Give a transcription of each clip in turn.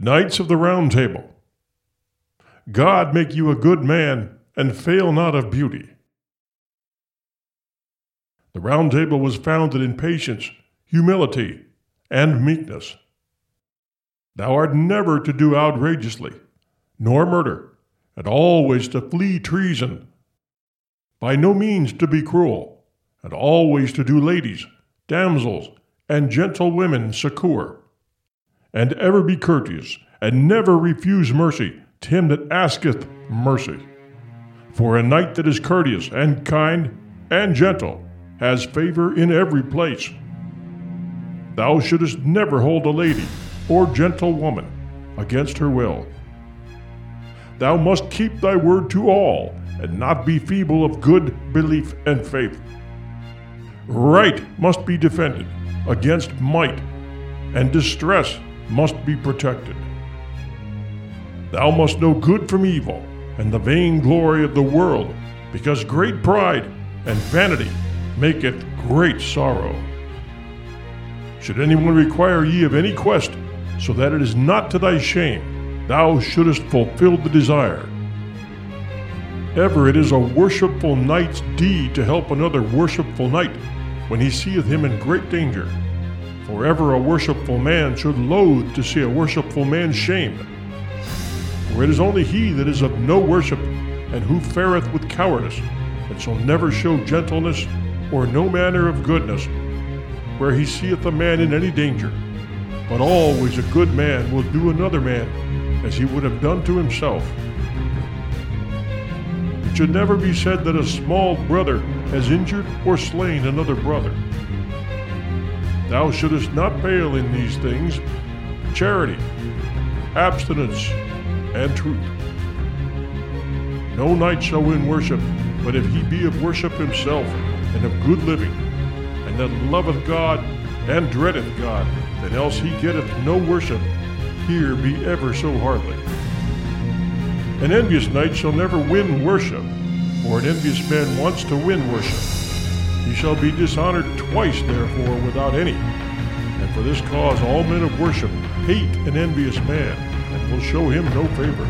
Knights of the Round Table. God make you a good man, and fail not of beauty. The Round Table was founded in patience, humility, and meekness. Thou art never to do outrageously, nor murder, and always to flee treason. By no means to be cruel, and always to do ladies, damsels, and gentlewomen succor. And ever be courteous, and never refuse mercy to him that asketh mercy. For a knight that is courteous and kind and gentle has favor in every place. Thou shouldest never hold a lady or gentlewoman against her will. Thou must keep thy word to all, and not be feeble of good belief and faith. Right must be defended against might, and distress must be protected. Thou must know good from evil, and the vain glory of the world, because great pride and vanity maketh great sorrow. Should anyone require ye of any quest, so that it is not to thy shame, thou shouldest fulfill the desire. Ever it is a worshipful knight's deed to help another worshipful knight when he seeth him in great danger. For ever a worshipful man should loathe to see a worshipful man shamed. For it is only he that is of no worship, and who fareth with cowardice, and shall never show gentleness or no manner of goodness, where he seeth a man in any danger. But always a good man will do another man as he would have done to himself. It should never be said that a small brother has injured or slain another brother. Thou shouldest not fail in these things charity, abstinence, and truth. No knight shall win worship, but if he be of worship himself, and of good living, and that loveth God and dreadeth God, then else he getteth no worship, here be ever so hardly. An envious knight shall never win worship, for an envious man wants to win worship. He shall be dishonored twice, therefore, without any. And for this cause all men of worship hate an envious man, and will show him no favor.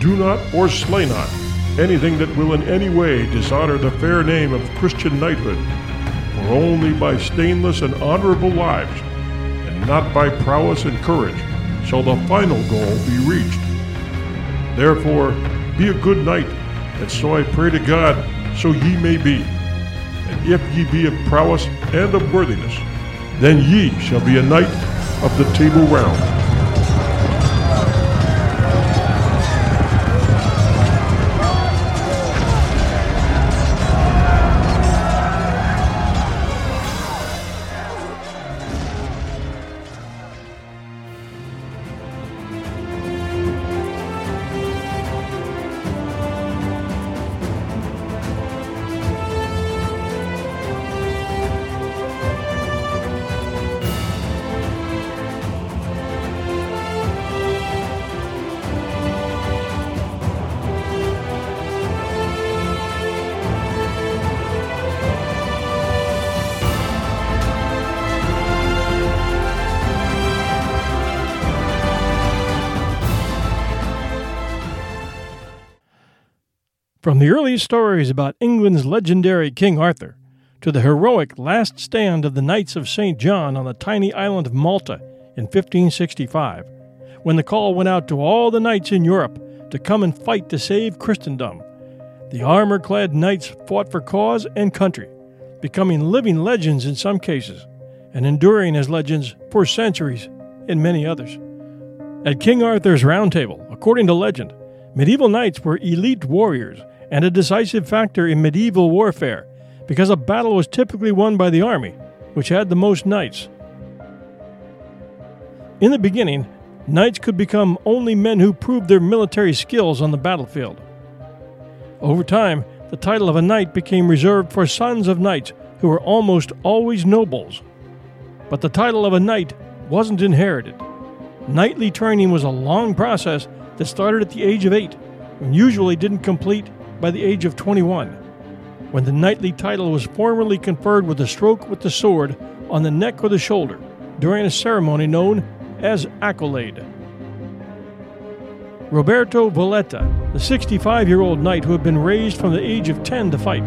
Do not or slay not anything that will in any way dishonor the fair name of Christian knighthood, for only by stainless and honorable lives, and not by prowess and courage, shall the final goal be reached. Therefore, be a good knight, and so I pray to God, so ye may be. If ye be of prowess and of worthiness, then ye shall be a knight of the Table Round. From the early stories about England's legendary King Arthur to the heroic last stand of the Knights of St. John on the tiny island of Malta in 1565, when the call went out to all the knights in Europe to come and fight to save Christendom, the armor clad knights fought for cause and country, becoming living legends in some cases, and enduring as legends for centuries in many others. At King Arthur's Round Table, according to legend, medieval knights were elite warriors and a decisive factor in medieval warfare because a battle was typically won by the army, which had the most knights. In the beginning, knights could become only men who proved their military skills on the battlefield. Over time, the title of a knight became reserved for sons of knights who were almost always nobles. But the title of a knight wasn't inherited. Knightly training was a long process that started at the age of eight and usually didn't complete by the age of 21, when the knightly title was formally conferred with a stroke with the sword on the neck or the shoulder during a ceremony known as Accolade. Roberto Valletta, the 65 year old knight who had been raised from the age of 10 to fight,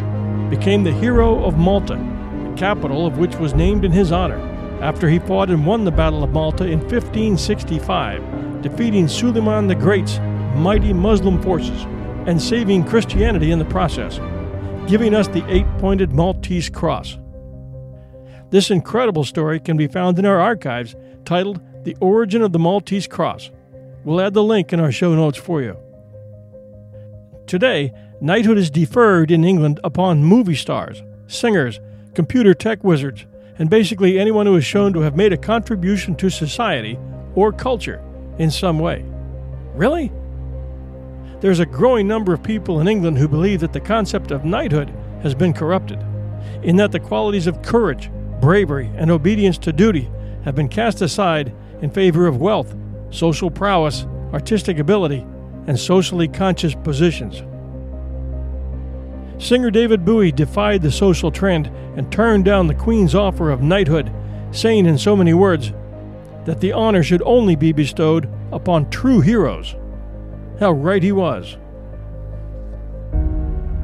became the hero of Malta, the capital of which was named in his honor, after he fought and won the Battle of Malta in 1565, defeating Suleiman the Great's mighty Muslim forces and saving Christianity in the process, giving us the eight pointed Maltese cross. This incredible story can be found in our archives titled The Origin of the Maltese Cross. We'll add the link in our show notes for you. Today, knighthood is deferred in England upon movie stars, singers, computer tech wizards, and basically anyone who is shown to have made a contribution to society or culture in some way. Really? There's a growing number of people in England who believe that the concept of knighthood has been corrupted, in that the qualities of courage, bravery, and obedience to duty have been cast aside in favor of wealth, social prowess, artistic ability, and socially conscious positions. Singer David Bowie defied the social trend and turned down the Queen's offer of knighthood, saying in so many words that the honor should only be bestowed upon true heroes. How right he was.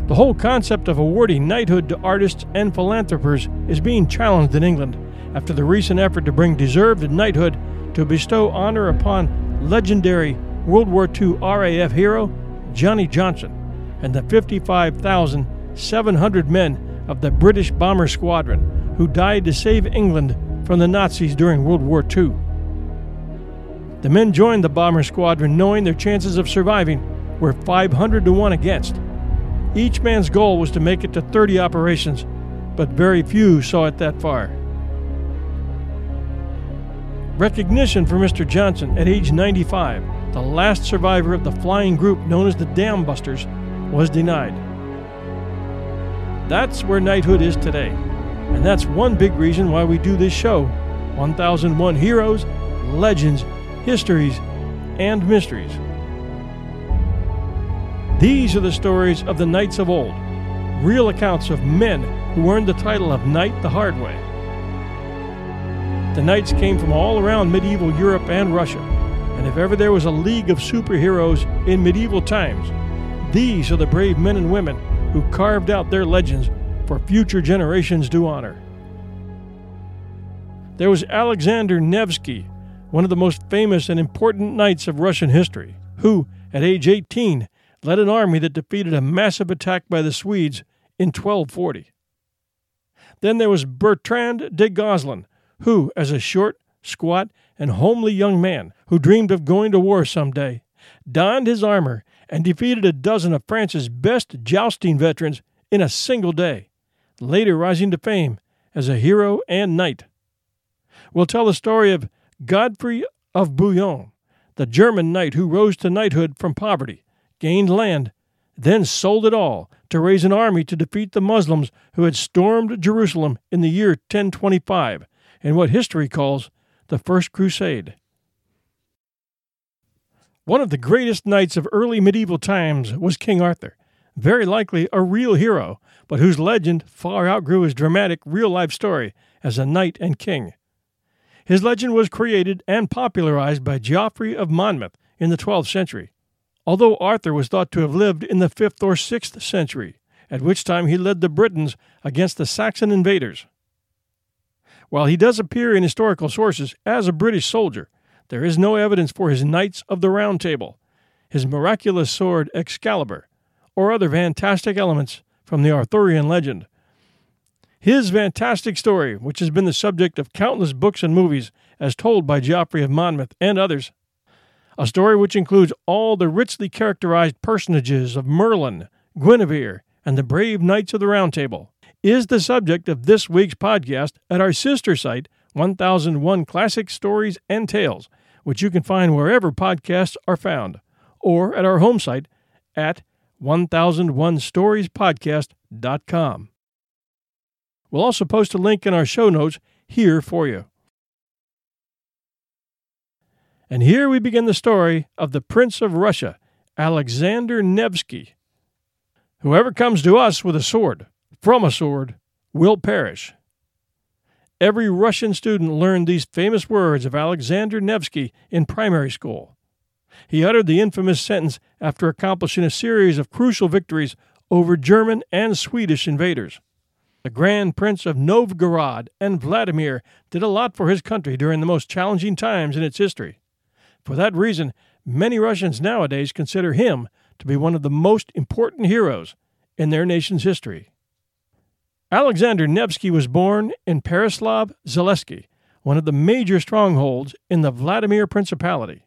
The whole concept of awarding knighthood to artists and philanthropers is being challenged in England after the recent effort to bring deserved knighthood to bestow honor upon legendary World War II RAF hero Johnny Johnson and the 55,700 men of the British Bomber Squadron who died to save England from the Nazis during World War II. The men joined the Bomber Squadron knowing their chances of surviving were 500 to 1 against. Each man's goal was to make it to 30 operations, but very few saw it that far. Recognition for Mr. Johnson at age 95, the last survivor of the flying group known as the Dam Busters, was denied. That's where knighthood is today, and that's one big reason why we do this show 1001 Heroes, Legends, Histories, and Mysteries. These are the stories of the knights of old, real accounts of men who earned the title of knight the hard way. The knights came from all around medieval Europe and Russia, and if ever there was a league of superheroes in medieval times, these are the brave men and women who carved out their legends for future generations to honor. There was Alexander Nevsky, one of the most famous and important knights of Russian history, who, at age 18, led an army that defeated a massive attack by the Swedes in 1240. Then there was Bertrand de Guesclin, who, as a short, squat, and homely young man who dreamed of going to war some day, donned his armor and defeated a dozen of France's best jousting veterans in a single day, later rising to fame as a hero and knight. We'll tell the story of Godfrey of Bouillon, the German knight who rose to knighthood from poverty, gained land, then sold it all to raise an army to defeat the Muslims who had stormed Jerusalem in the year 1025 in what history calls the First Crusade. One of the greatest knights of early medieval times was King Arthur, very likely a real hero, but whose legend far outgrew his dramatic real life story as a knight and king. His legend was created and popularized by Geoffrey of Monmouth in the 12th century, although Arthur was thought to have lived in the 5th or 6th century, at which time he led the Britons against the Saxon invaders. While he does appear in historical sources as a British soldier, there is no evidence for his Knights of the Round Table, his miraculous sword Excalibur, or other fantastic elements from the Arthurian legend. His fantastic story, which has been the subject of countless books and movies, as told by Geoffrey of Monmouth and others, a story which includes all the richly characterized personages of Merlin, Guinevere, and the brave Knights of the Round Table, is the subject of this week's podcast at our sister site, 1001 Classic Stories and Tales, which you can find wherever podcasts are found, or at our home site at 1001storiespodcast.com. We'll also post a link in our show notes here for you. And here we begin the story of the Prince of Russia, Alexander Nevsky. Whoever comes to us with a sword, from a sword, will perish. Every Russian student learned these famous words of Alexander Nevsky in primary school. He uttered the infamous sentence after accomplishing a series of crucial victories over German and Swedish invaders. The Grand Prince of Novgorod and Vladimir did a lot for his country during the most challenging times in its history. For that reason, many Russians nowadays consider him to be one of the most important heroes in their nation's history. Alexander Nevsky was born in Pereslav Zaleski, one of the major strongholds in the Vladimir Principality.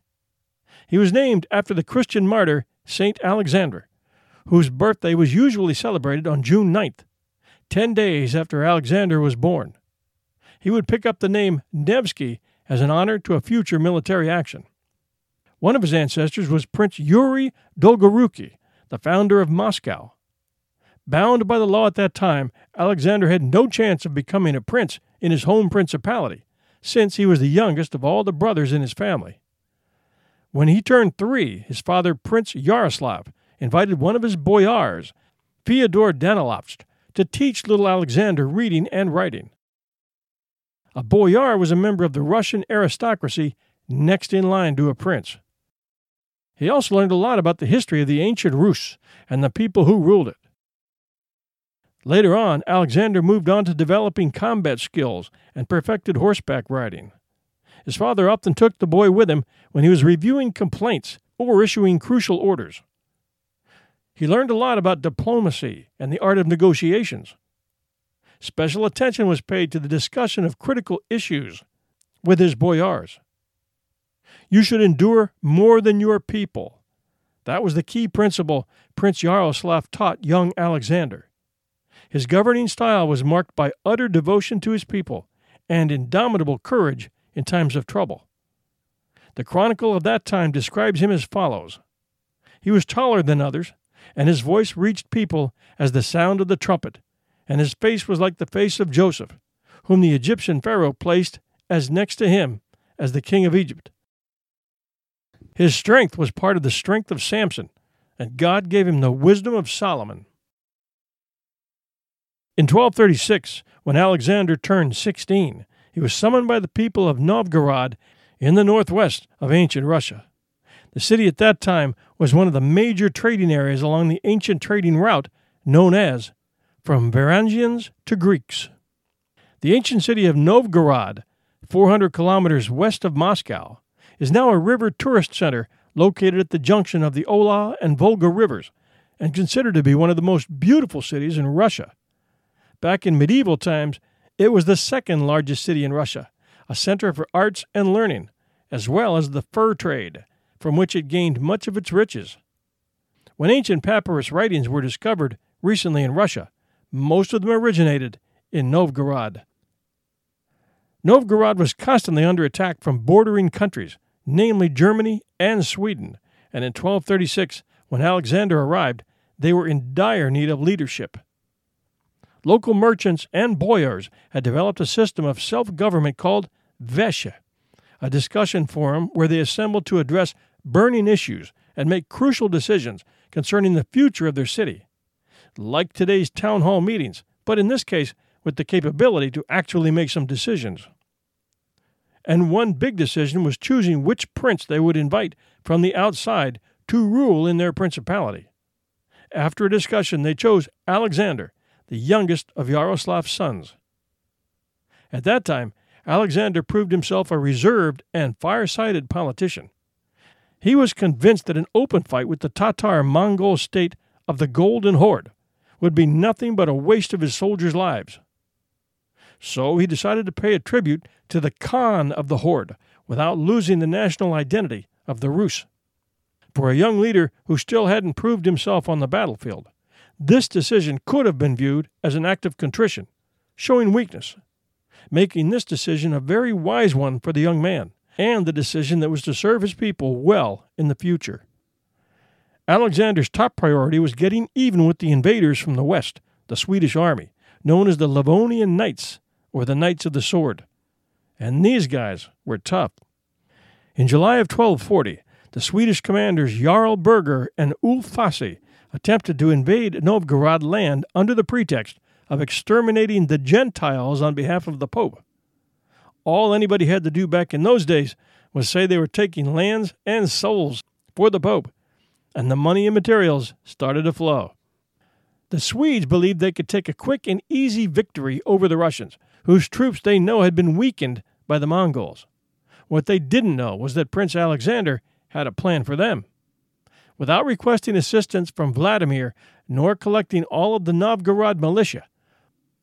He was named after the Christian martyr Saint Alexander, whose birthday was usually celebrated on June 9th, 10 days after Alexander was born. He would pick up the name Nevsky as an honor to a future military action. One of his ancestors was Prince Yuri Dolgoruki, the founder of Moscow. Bound by the law at that time, Alexander had no chance of becoming a prince in his home principality, since he was the youngest of all the brothers in his family. When he turned three, his father, Prince Yaroslav, invited one of his boyars, Fyodor Danilovich, to teach little Alexander reading and writing. A boyar was a member of the Russian aristocracy next in line to a prince. He also learned a lot about the history of the ancient Rus and the people who ruled it. Later on, Alexander moved on to developing combat skills and perfected horseback riding. His father often took the boy with him when he was reviewing complaints or issuing crucial orders. He learned a lot about diplomacy and the art of negotiations. Special attention was paid to the discussion of critical issues with his boyars. You should endure more than your people. That was the key principle Prince Yaroslav taught young Alexander. His governing style was marked by utter devotion to his people and indomitable courage in times of trouble. The chronicle of that time describes him as follows He was taller than others, and his voice reached people as the sound of the trumpet, and his face was like the face of Joseph, whom the Egyptian Pharaoh placed as next to him as the king of Egypt. His strength was part of the strength of Samson, and God gave him the wisdom of Solomon. In 1236, when Alexander turned 16, he was summoned by the people of Novgorod in the northwest of ancient Russia. The city at that time was one of the major trading areas along the ancient trading route known as from Varangians to Greeks. The ancient city of Novgorod, 400 kilometers west of Moscow, is now a river tourist center located at the junction of the Oka and Volga rivers and considered to be one of the most beautiful cities in Russia. Back in medieval times, it was the second largest city in Russia, a center for arts and learning, as well as the fur trade from which it gained much of its riches. When ancient papyrus writings were discovered recently in Russia, most of them originated in Novgorod. Novgorod was constantly under attack from bordering countries, namely Germany and Sweden, and in 1236, when Alexander arrived, they were in dire need of leadership. Local merchants and boyars had developed a system of self government called Veche, a discussion forum where they assembled to address burning issues and make crucial decisions concerning the future of their city. Like today's town hall meetings, but in this case with the capability to actually make some decisions. And one big decision was choosing which prince they would invite from the outside to rule in their principality. After a discussion, they chose Alexander, the youngest of Yaroslav's sons. At that time, Alexander proved himself a reserved and far sighted politician. He was convinced that an open fight with the Tatar Mongol state of the Golden Horde would be nothing but a waste of his soldiers' lives. So he decided to pay a tribute to the Khan of the Horde without losing the national identity of the Rus. For a young leader who still hadn't proved himself on the battlefield, this decision could have been viewed as an act of contrition, showing weakness, making this decision a very wise one for the young man and the decision that was to serve his people well in the future. Alexander's top priority was getting even with the invaders from the west, the Swedish army, known as the Livonian Knights, or the Knights of the Sword. And these guys were tough. In July of 1240, the Swedish commanders Jarl Birger and Ulf Fassi attempted to invade Novgorod land under the pretext of exterminating the Gentiles on behalf of the Pope. All anybody had to do back in those days was say they were taking lands and souls for the Pope, and the money and materials started to flow. The Swedes believed they could take a quick and easy victory over the Russians, whose troops they know had been weakened by the Mongols. What they didn't know was that Prince Alexander had a plan for them. Without requesting assistance from Vladimir, nor collecting all of the Novgorod militia,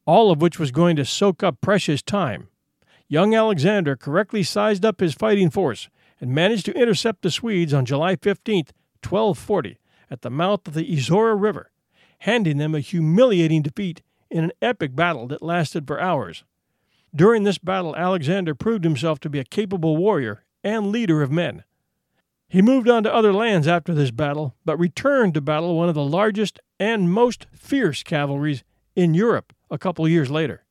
all of which was going to soak up precious time, young Alexander correctly sized up his fighting force and managed to intercept the Swedes on July 15, 1240, at the mouth of the Izhora River, handing them a humiliating defeat in an epic battle that lasted for hours. During this battle, Alexander proved himself to be a capable warrior and leader of men. He moved on to other lands after this battle, but returned to battle one of the largest and most fierce cavalries in Europe a couple years later.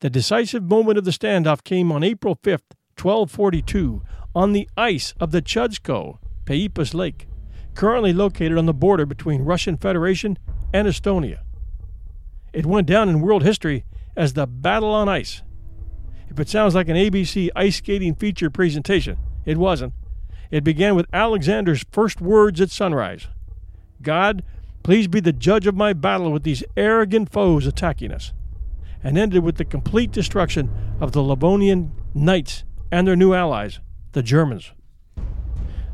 The decisive moment of the standoff came on April 5, 1242, on the ice of the Chudsko, Peipus Lake currently located on the border between Russian Federation and Estonia. It went down in world history as the Battle on Ice. If it sounds like an ABC ice skating feature presentation, it wasn't. It began with Alexander's first words at sunrise God, please be the judge of my battle with these arrogant foes attacking us, and ended with the complete destruction of the Livonian knights and their new allies, the Germans.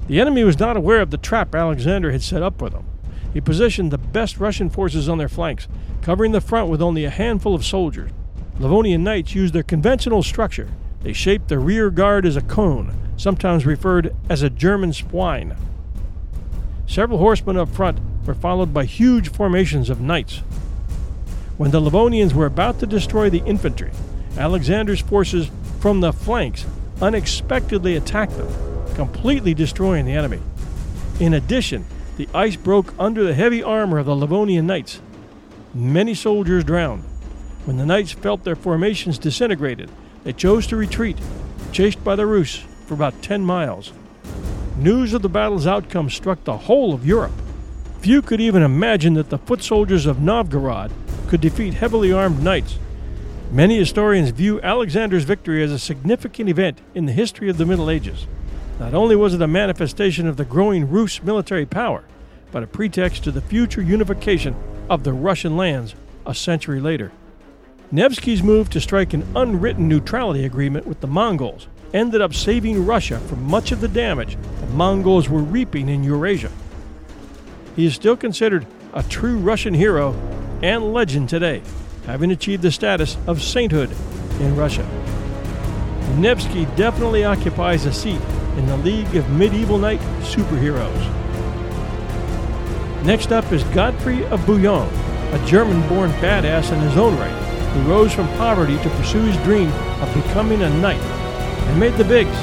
The enemy was not aware of the trap Alexander had set up for them. He positioned the best Russian forces on their flanks, covering the front with only a handful of soldiers. Livonian knights used their conventional structure. They shaped the rear guard as a cone, sometimes referred as a German spine. Several horsemen up front were followed by huge formations of knights. When the Livonians were about to destroy the infantry, Alexander's forces from the flanks unexpectedly attacked them completely destroying the enemy. In addition, the ice broke under the heavy armor of the Livonian knights. Many soldiers drowned. When the knights felt their formations disintegrated, they chose to retreat, chased by the Rus for about 10 miles. News of the battle's outcome struck the whole of Europe. Few could even imagine that the foot soldiers of Novgorod could defeat heavily armed knights. Many historians view Alexander's victory as a significant event in the history of the Middle Ages. Not only was it a manifestation of the growing Rus military power, but a pretext to the future unification of the Russian lands a century later. Nevsky's move to strike an unwritten neutrality agreement with the Mongols ended up saving Russia from much of the damage the Mongols were reaping in Eurasia. He is still considered a true Russian hero and legend today, having achieved the status of sainthood in Russia. Nevsky definitely occupies a seat in the League of Medieval Knight Superheroes. Next up is Godfrey of Bouillon, a German born badass in his own right, who rose from poverty to pursue his dream of becoming a knight and made the bigs,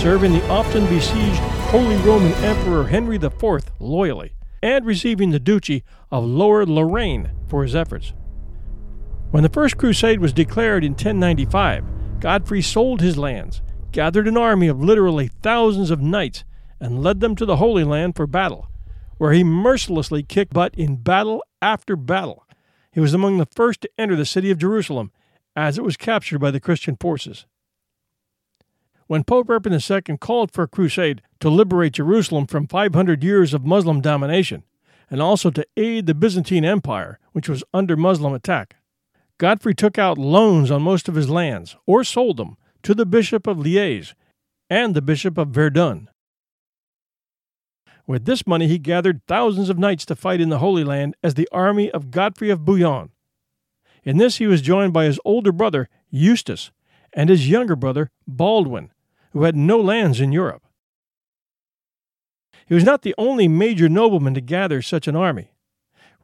serving the often besieged Holy Roman Emperor Henry IV loyally and receiving the Duchy of Lower Lorraine for his efforts. When the First Crusade was declared in 1095, Godfrey sold his lands gathered an army of literally thousands of knights and led them to the Holy Land for battle, where he mercilessly kicked butt in battle after battle. He was among the first to enter the city of Jerusalem as it was captured by the Christian forces. When Pope Urban II called for a crusade to liberate Jerusalem from 500 years of Muslim domination, and also to aid the Byzantine Empire, which was under Muslim attack, Godfrey took out loans on most of his lands or sold them to the Bishop of Liège and the Bishop of Verdun. With this money, he gathered thousands of knights to fight in the Holy Land as the army of Godfrey of Bouillon. In this, he was joined by his older brother, Eustace, and his younger brother, Baldwin, who had no lands in Europe. He was not the only major nobleman to gather such an army.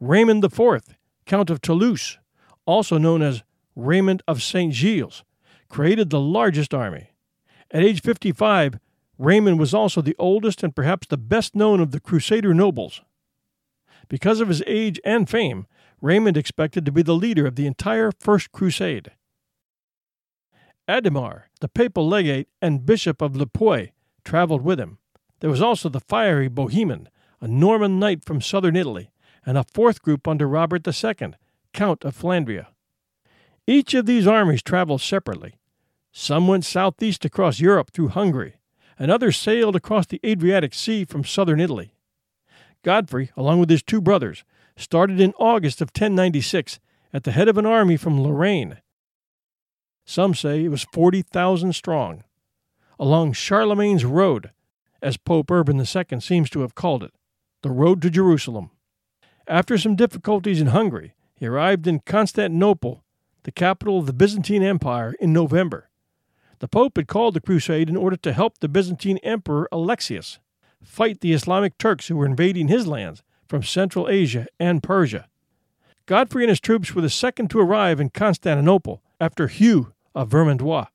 Raymond IV, Count of Toulouse, also known as Raymond of St. Gilles, created the largest army. At age 55, Raymond was also the oldest and perhaps the best known of the Crusader nobles. Because of his age and fame, Raymond expected to be the leader of the entire First Crusade. Adhemar, the papal legate and bishop of Le Puy, traveled with him. There was also the fiery Bohemond, a Norman knight from southern Italy, and a fourth group under Robert II, Count of Flandria. Each of these armies traveled separately, Some went southeast across Europe through Hungary, and others sailed across the Adriatic Sea from southern Italy. Godfrey, along with his two brothers, started in August of 1096 at the head of an army from Lorraine. Some say it was 40,000 strong, along Charlemagne's Road, as Pope Urban II seems to have called it, the road to Jerusalem. After some difficulties in Hungary, he arrived in Constantinople, the capital of the Byzantine Empire, in November. The Pope had called the crusade in order to help the Byzantine Emperor Alexius fight the Islamic Turks who were invading his lands from Central Asia and Persia. Godfrey and his troops were the second to arrive in Constantinople after Hugh of Vermandois.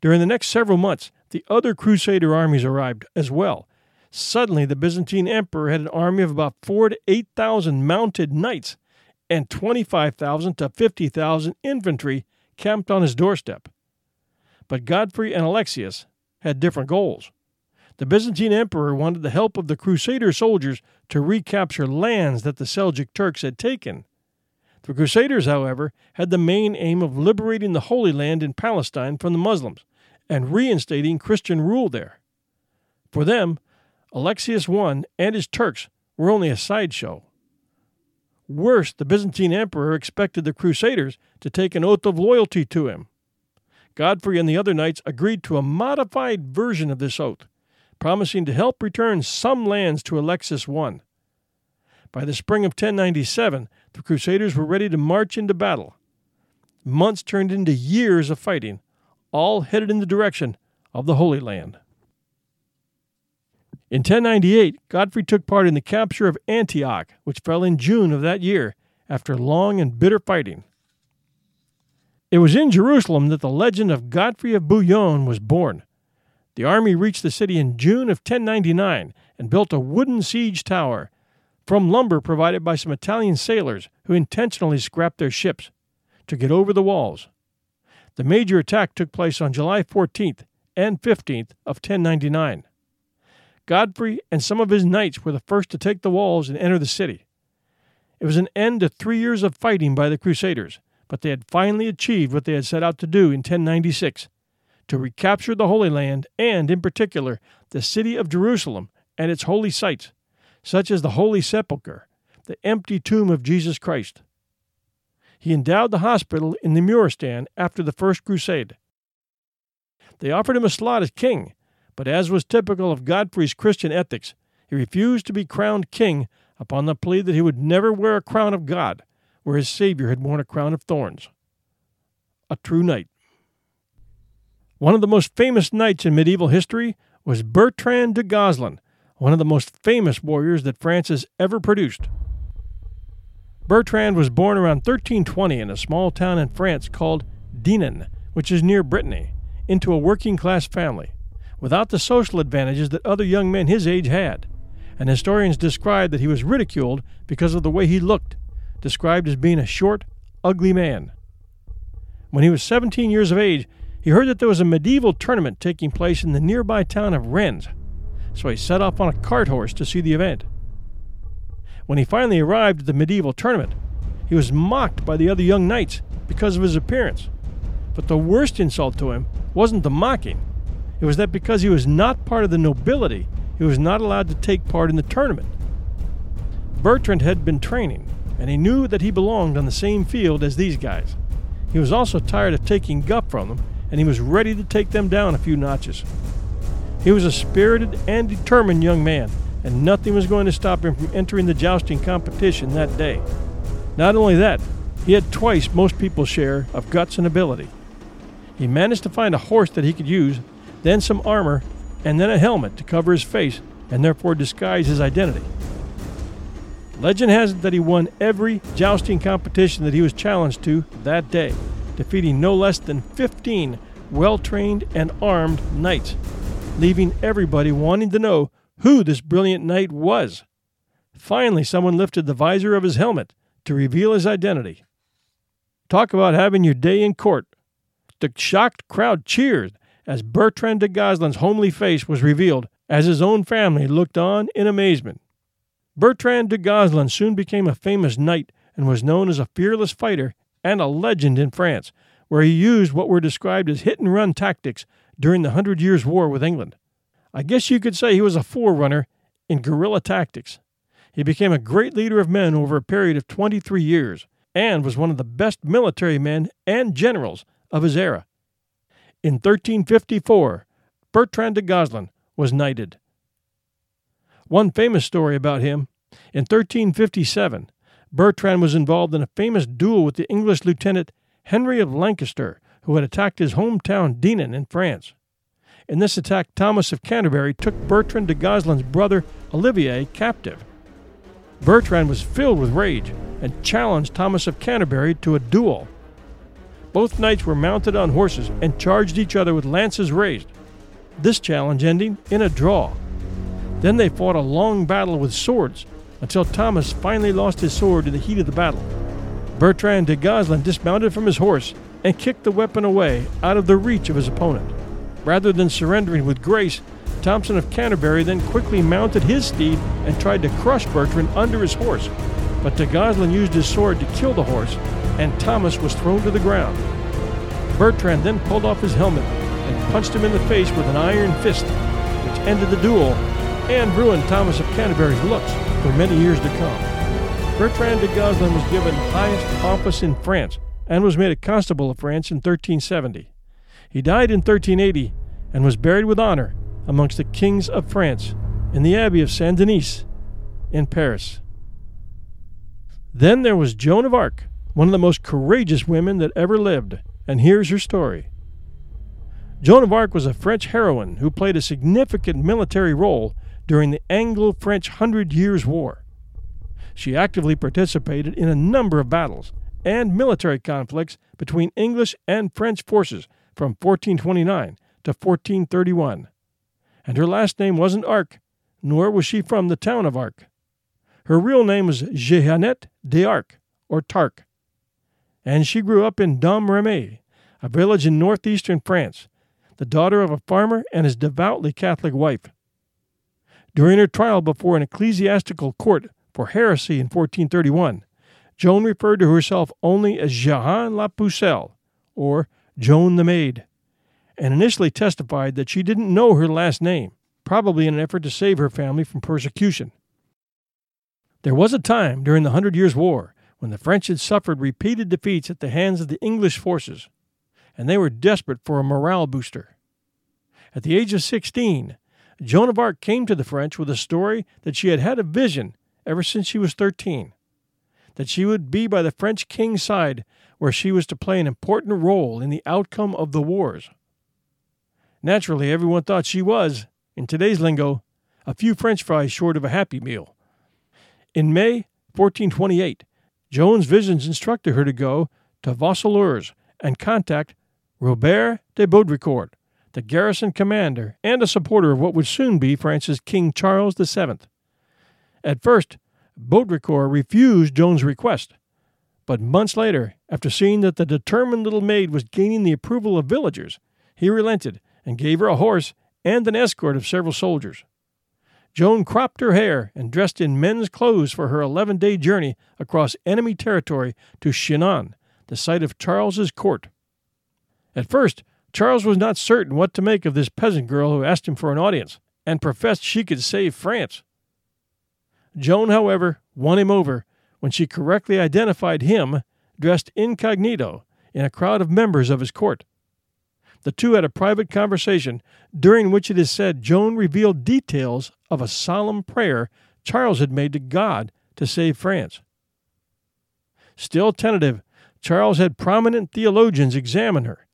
During the next several months, the other Crusader armies arrived as well. Suddenly, the Byzantine emperor had an army of about four to eight thousand mounted knights and 25,000 to 50,000 infantry camped on his doorstep. But Godfrey and Alexius had different goals. The Byzantine emperor wanted the help of the Crusader soldiers to recapture lands that the Seljuk Turks had taken. The Crusaders, however, had the main aim of liberating the Holy Land in Palestine from the Muslims and reinstating Christian rule there. For them, Alexius I and his Turks were only a sideshow. Worse, the Byzantine emperor expected the Crusaders to take an oath of loyalty to him. Godfrey and the other knights agreed to a modified version of this oath, promising to help return some lands to Alexius I. By the spring of 1097, the Crusaders were ready to march into battle. Months turned into years of fighting, all headed in the direction of the Holy Land. In 1098, Godfrey took part in the capture of Antioch, which fell in June of that year after long and bitter fighting. It was in Jerusalem that the legend of Godfrey of Bouillon was born. The army reached the city in June of 1099 and built a wooden siege tower from lumber provided by some Italian sailors who intentionally scrapped their ships to get over the walls. The major attack took place on July 14th and 15th of 1099. Godfrey and some of his knights were the first to take the walls and enter the city. It was an end to three years of fighting by the Crusaders, but they had finally achieved what they had set out to do in 1096 to recapture the Holy Land and, in particular, the city of Jerusalem and its holy sites, such as the Holy Sepulchre, the empty tomb of Jesus Christ. He endowed the hospital in the Muristan after the First Crusade. They offered him a slot as king, but as was typical of Godfrey's Christian ethics, he refused to be crowned king upon the plea that he would never wear a crown of God where his Savior had worn a crown of thorns. A true knight. One of the most famous knights in medieval history was Bertrand de Guesclin, one of the most famous warriors that France has ever produced. Bertrand was born around 1320 in a small town in France called Dinan, which is near Brittany, into a working class family without the social advantages that other young men his age had, and historians describe that he was ridiculed because of the way he looked, described as being a short, ugly man. When he was 17 years of age, he heard that there was a medieval tournament taking place in the nearby town of Rennes, so he set off on a cart horse to see the event. When he finally arrived at the medieval tournament, he was mocked by the other young knights because of his appearance. But the worst insult to him wasn't the mocking, it was that because he was not part of the nobility, he was not allowed to take part in the tournament. Bertrand had been training, and he knew that he belonged on the same field as these guys. He was also tired of taking guff from them, and he was ready to take them down a few notches. He was a spirited and determined young man, and nothing was going to stop him from entering the jousting competition that day. Not only that, he had twice most people's share of guts and ability. He managed to find a horse that he could use then some armor, and then a helmet to cover his face and therefore disguise his identity. Legend has it that he won every jousting competition that he was challenged to that day, defeating no less than 15 well trained and armed knights, leaving everybody wanting to know who this brilliant knight was. Finally, someone lifted the visor of his helmet to reveal his identity. Talk about having your day in court. The shocked crowd cheered as Bertrand de Guesclin's homely face was revealed as his own family looked on in amazement. Bertrand de Guesclin soon became a famous knight and was known as a fearless fighter and a legend in France, where he used what were described as hit and run tactics during the Hundred Years' War with England. I guess you could say he was a forerunner in guerrilla tactics. He became a great leader of men over a period of 23 years and was one of the best military men and generals of his era. In 1354, Bertrand de Guesclin was knighted. One famous story about him in 1357, Bertrand was involved in a famous duel with the English lieutenant Henry of Lancaster, who had attacked his hometown Dinan in France. In this attack, Thomas of Canterbury took Bertrand de Guesclin's brother Olivier captive. Bertrand was filled with rage and challenged Thomas of Canterbury to a duel. Both knights were mounted on horses and charged each other with lances raised, this challenge ending in a draw. Then they fought a long battle with swords until Thomas finally lost his sword in the heat of the battle. Bertrand de Guesclin dismounted from his horse and kicked the weapon away out of the reach of his opponent. Rather than surrendering with grace, Thompson of Canterbury then quickly mounted his steed and tried to crush Bertrand under his horse. But de Guesclin used his sword to kill the horse, and Thomas was thrown to the ground. Bertrand then pulled off his helmet and punched him in the face with an iron fist, which ended the duel and ruined Thomas of Canterbury's looks for many years to come. Bertrand de Guesclin was given highest office in France and was made a constable of France in 1370. He died in 1380 and was buried with honor amongst the kings of France in the Abbey of Saint Denis in Paris. Then there was Joan of Arc, one of the most courageous women that ever lived, and here's her story. Joan of Arc was a French heroine who played a significant military role during the Anglo French Hundred Years' War. She actively participated in a number of battles and military conflicts between English and French forces from 1429 to 1431. And her last name wasn't Arc, nor was she from the town of Arc. Her real name was Jeannette d'Arc, or Tark, and she grew up in Domremy, a village in northeastern France, the daughter of a farmer and his devoutly Catholic wife. During her trial before an ecclesiastical court for heresy in 1431, Joan referred to herself only as Jehan la Pucelle, or Joan the Maid, and initially testified that she didn't know her last name, probably in an effort to save her family from persecution. There was a time during the Hundred Years' War when the French had suffered repeated defeats at the hands of the English forces, and they were desperate for a morale booster. At the age of 16, Joan of Arc came to the French with a story that she had had a vision ever since she was 13 that she would be by the French king's side, where she was to play an important role in the outcome of the wars. Naturally, everyone thought she was, in today's lingo, a few French fries short of a happy meal. In May 1428, Joan's visions instructed her to go to Vaucouleurs and contact Robert de Baudricourt, the garrison commander and a supporter of what would soon be France's King Charles VII. At first, Baudricourt refused Joan's request. But months later, after seeing that the determined little maid was gaining the approval of villagers, he relented and gave her a horse and an escort of several soldiers. Joan cropped her hair and dressed in men's clothes for her 11 day journey across enemy territory to Chinon, the site of Charles's court. At first, Charles was not certain what to make of this peasant girl who asked him for an audience and professed she could save France. Joan, however, won him over when she correctly identified him, dressed incognito, in a crowd of members of his court. The two had a private conversation, during which it is said Joan revealed details of a solemn prayer Charles had made to God to save France. Still tentative, Charles had prominent theologians examine her.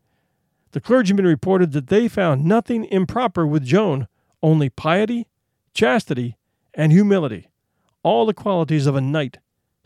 The clergymen reported that they found nothing improper with Joan, only piety, chastity, and humility all the qualities of a knight,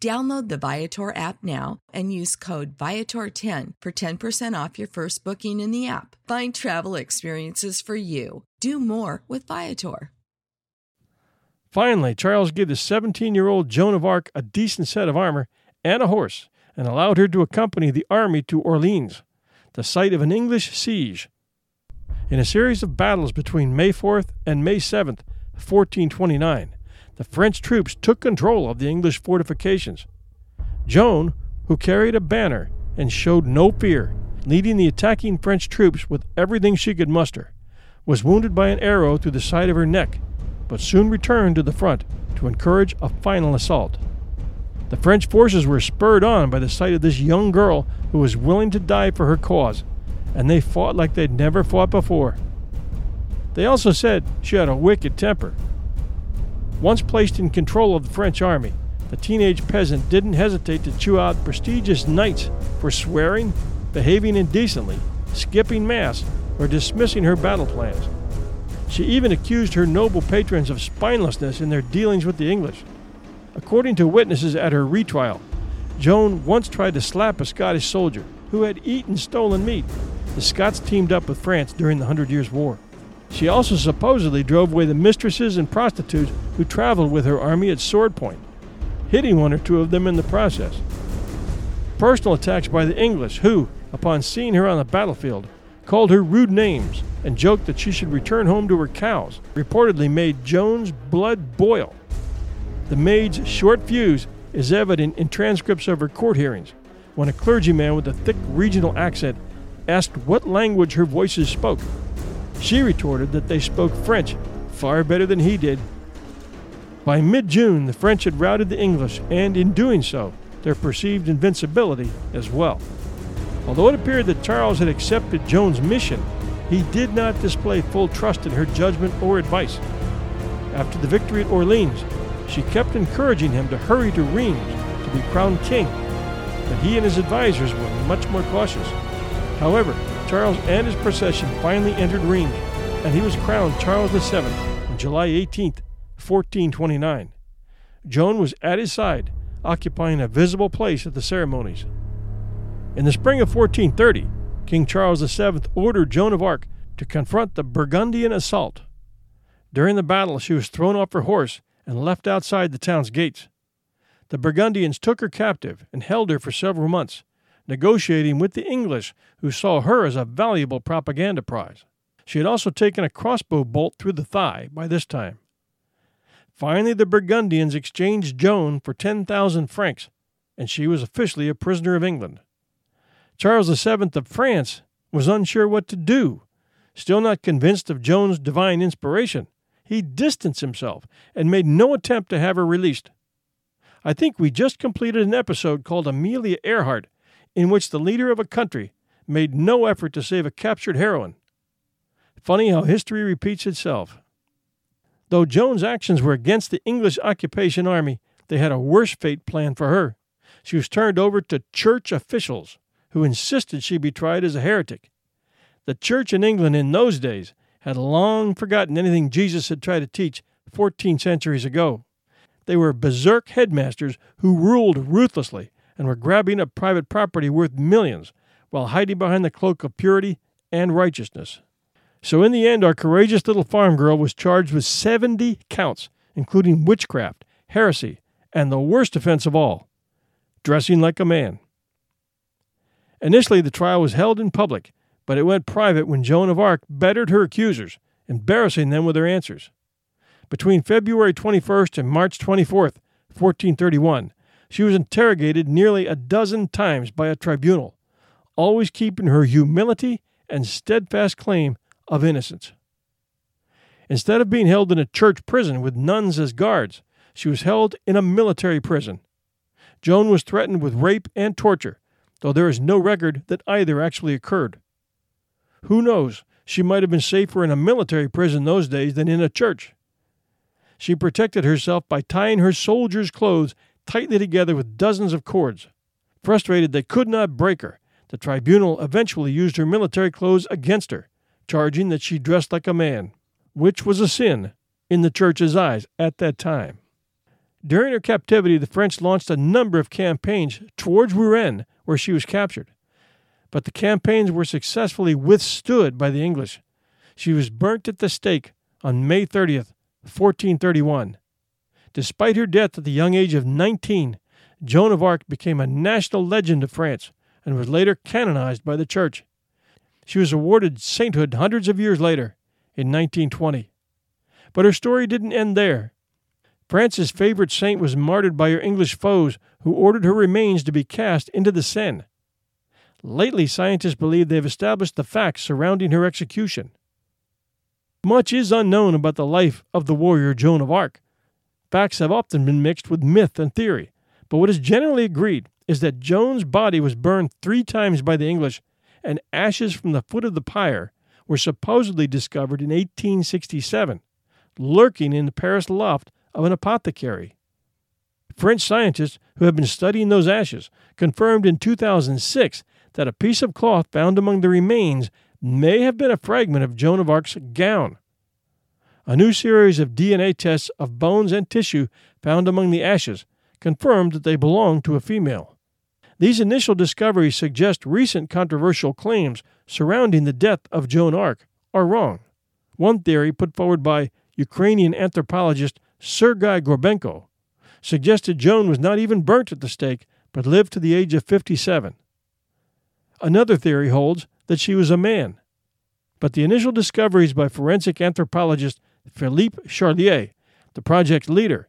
Download the Viator app now and use code Viator10 for 10% off your first booking in the app. Find travel experiences for you. Do more with Viator. Finally, Charles gave the 17 year old Joan of Arc a decent set of armor and a horse and allowed her to accompany the army to Orleans, the site of an English siege. In a series of battles between May 4th and May 7th, 1429, the French troops took control of the English fortifications. Joan, who carried a banner and showed no fear, leading the attacking French troops with everything she could muster, was wounded by an arrow through the side of her neck, but soon returned to the front to encourage a final assault. The French forces were spurred on by the sight of this young girl who was willing to die for her cause, and they fought like they'd never fought before. They also said she had a wicked temper once placed in control of the French army, the teenage peasant didn't hesitate to chew out prestigious knights for swearing, behaving indecently, skipping Mass, or dismissing her battle plans. She even accused her noble patrons of spinelessness in their dealings with the English. According to witnesses at her retrial, Joan once tried to slap a Scottish soldier who had eaten stolen meat. The Scots teamed up with France during the Hundred Years' War. She also supposedly drove away the mistresses and prostitutes who traveled with her army at sword point, hitting one or two of them in the process. Personal attacks by the English, who, upon seeing her on the battlefield, called her rude names and joked that she should return home to her cows, reportedly made Joan's blood boil. The maid's short fuse is evident in transcripts of her court hearings, when a clergyman with a thick regional accent asked what language her voices spoke. She retorted that they spoke French far better than he did. By mid June, the French had routed the English, and in doing so, their perceived invincibility as well. Although it appeared that Charles had accepted Joan's mission, he did not display full trust in her judgment or advice. After the victory at Orleans, she kept encouraging him to hurry to Rheims to be crowned king, but he and his advisers were much more cautious. However, Charles and his procession finally entered Rheims, and he was crowned Charles VII on July 18, 1429. Joan was at his side, occupying a visible place at the ceremonies. In the spring of 1430, King Charles VII ordered Joan of Arc to confront the Burgundian assault. During the battle, she was thrown off her horse and left outside the town's gates. The Burgundians took her captive and held her for several months, negotiating with the English, who saw her as a valuable propaganda prize. She had also taken a crossbow bolt through the thigh by this time. Finally, the Burgundians exchanged Joan for 10,000 francs, and she was officially a prisoner of England. Charles VII of France was unsure what to do. Still not convinced of Joan's divine inspiration, he distanced himself and made no attempt to have her released. I think we just completed an episode called Amelia Earhart in which the leader of a country made no effort to save a captured heroine. Funny how history repeats itself. Though Joan's actions were against the English occupation army, they had a worse fate planned for her. She was turned over to church officials who insisted she be tried as a heretic. The church in England in those days had long forgotten anything Jesus had tried to teach 14 centuries ago. They were berserk headmasters who ruled ruthlessly and were grabbing up private property worth millions while hiding behind the cloak of purity and righteousness. So, in the end, our courageous little farm girl was charged with 70 counts, including witchcraft, heresy, and the worst offense of all dressing like a man. Initially, the trial was held in public, but it went private when Joan of Arc bettered her accusers, embarrassing them with her answers. Between February 21st and March 24th, 1431, she was interrogated nearly a dozen times by a tribunal, always keeping her humility and steadfast claim of innocence. Instead of being held in a church prison with nuns as guards, she was held in a military prison. Joan was threatened with rape and torture, though there is no record that either actually occurred. Who knows? She might have been safer in a military prison those days than in a church. She protected herself by tying her soldier's clothes tightly together with dozens of cords. Frustrated they could not break her, the tribunal eventually used her military clothes against her, charging that she dressed like a man, which was a sin in the church's eyes at that time. During her captivity, the French launched a number of campaigns towards Rouen, where she was captured. But the campaigns were successfully withstood by the English. She was burnt at the stake on May 30th, 1431. Despite her death at the young age of 19, Joan of Arc became a national legend of France and was later canonized by the Church. She was awarded sainthood hundreds of years later, in 1920. But her story didn't end there. France's favorite saint was martyred by her English foes, who ordered her remains to be cast into the Seine. Lately, scientists believe they have established the facts surrounding her execution. Much is unknown about the life of the warrior Joan of Arc. Facts have often been mixed with myth and theory, but what is generally agreed is that Joan's body was burned three times by the English, and ashes from the foot of the pyre were supposedly discovered in 1867, lurking in the Paris loft of an apothecary. French scientists who have been studying those ashes confirmed in 2006 that a piece of cloth found among the remains may have been a fragment of Joan of Arc's gown. A new series of DNA tests of bones and tissue found among the ashes confirmed that they belonged to a female. These initial discoveries suggest recent controversial claims surrounding the death of Joan Arc are wrong. One theory put forward by Ukrainian anthropologist Sergei Gorbenko suggested Joan was not even burnt at the stake but lived to the age of 57. Another theory holds that she was a man. But the initial discoveries by forensic anthropologist Philippe Charlier, the project's leader,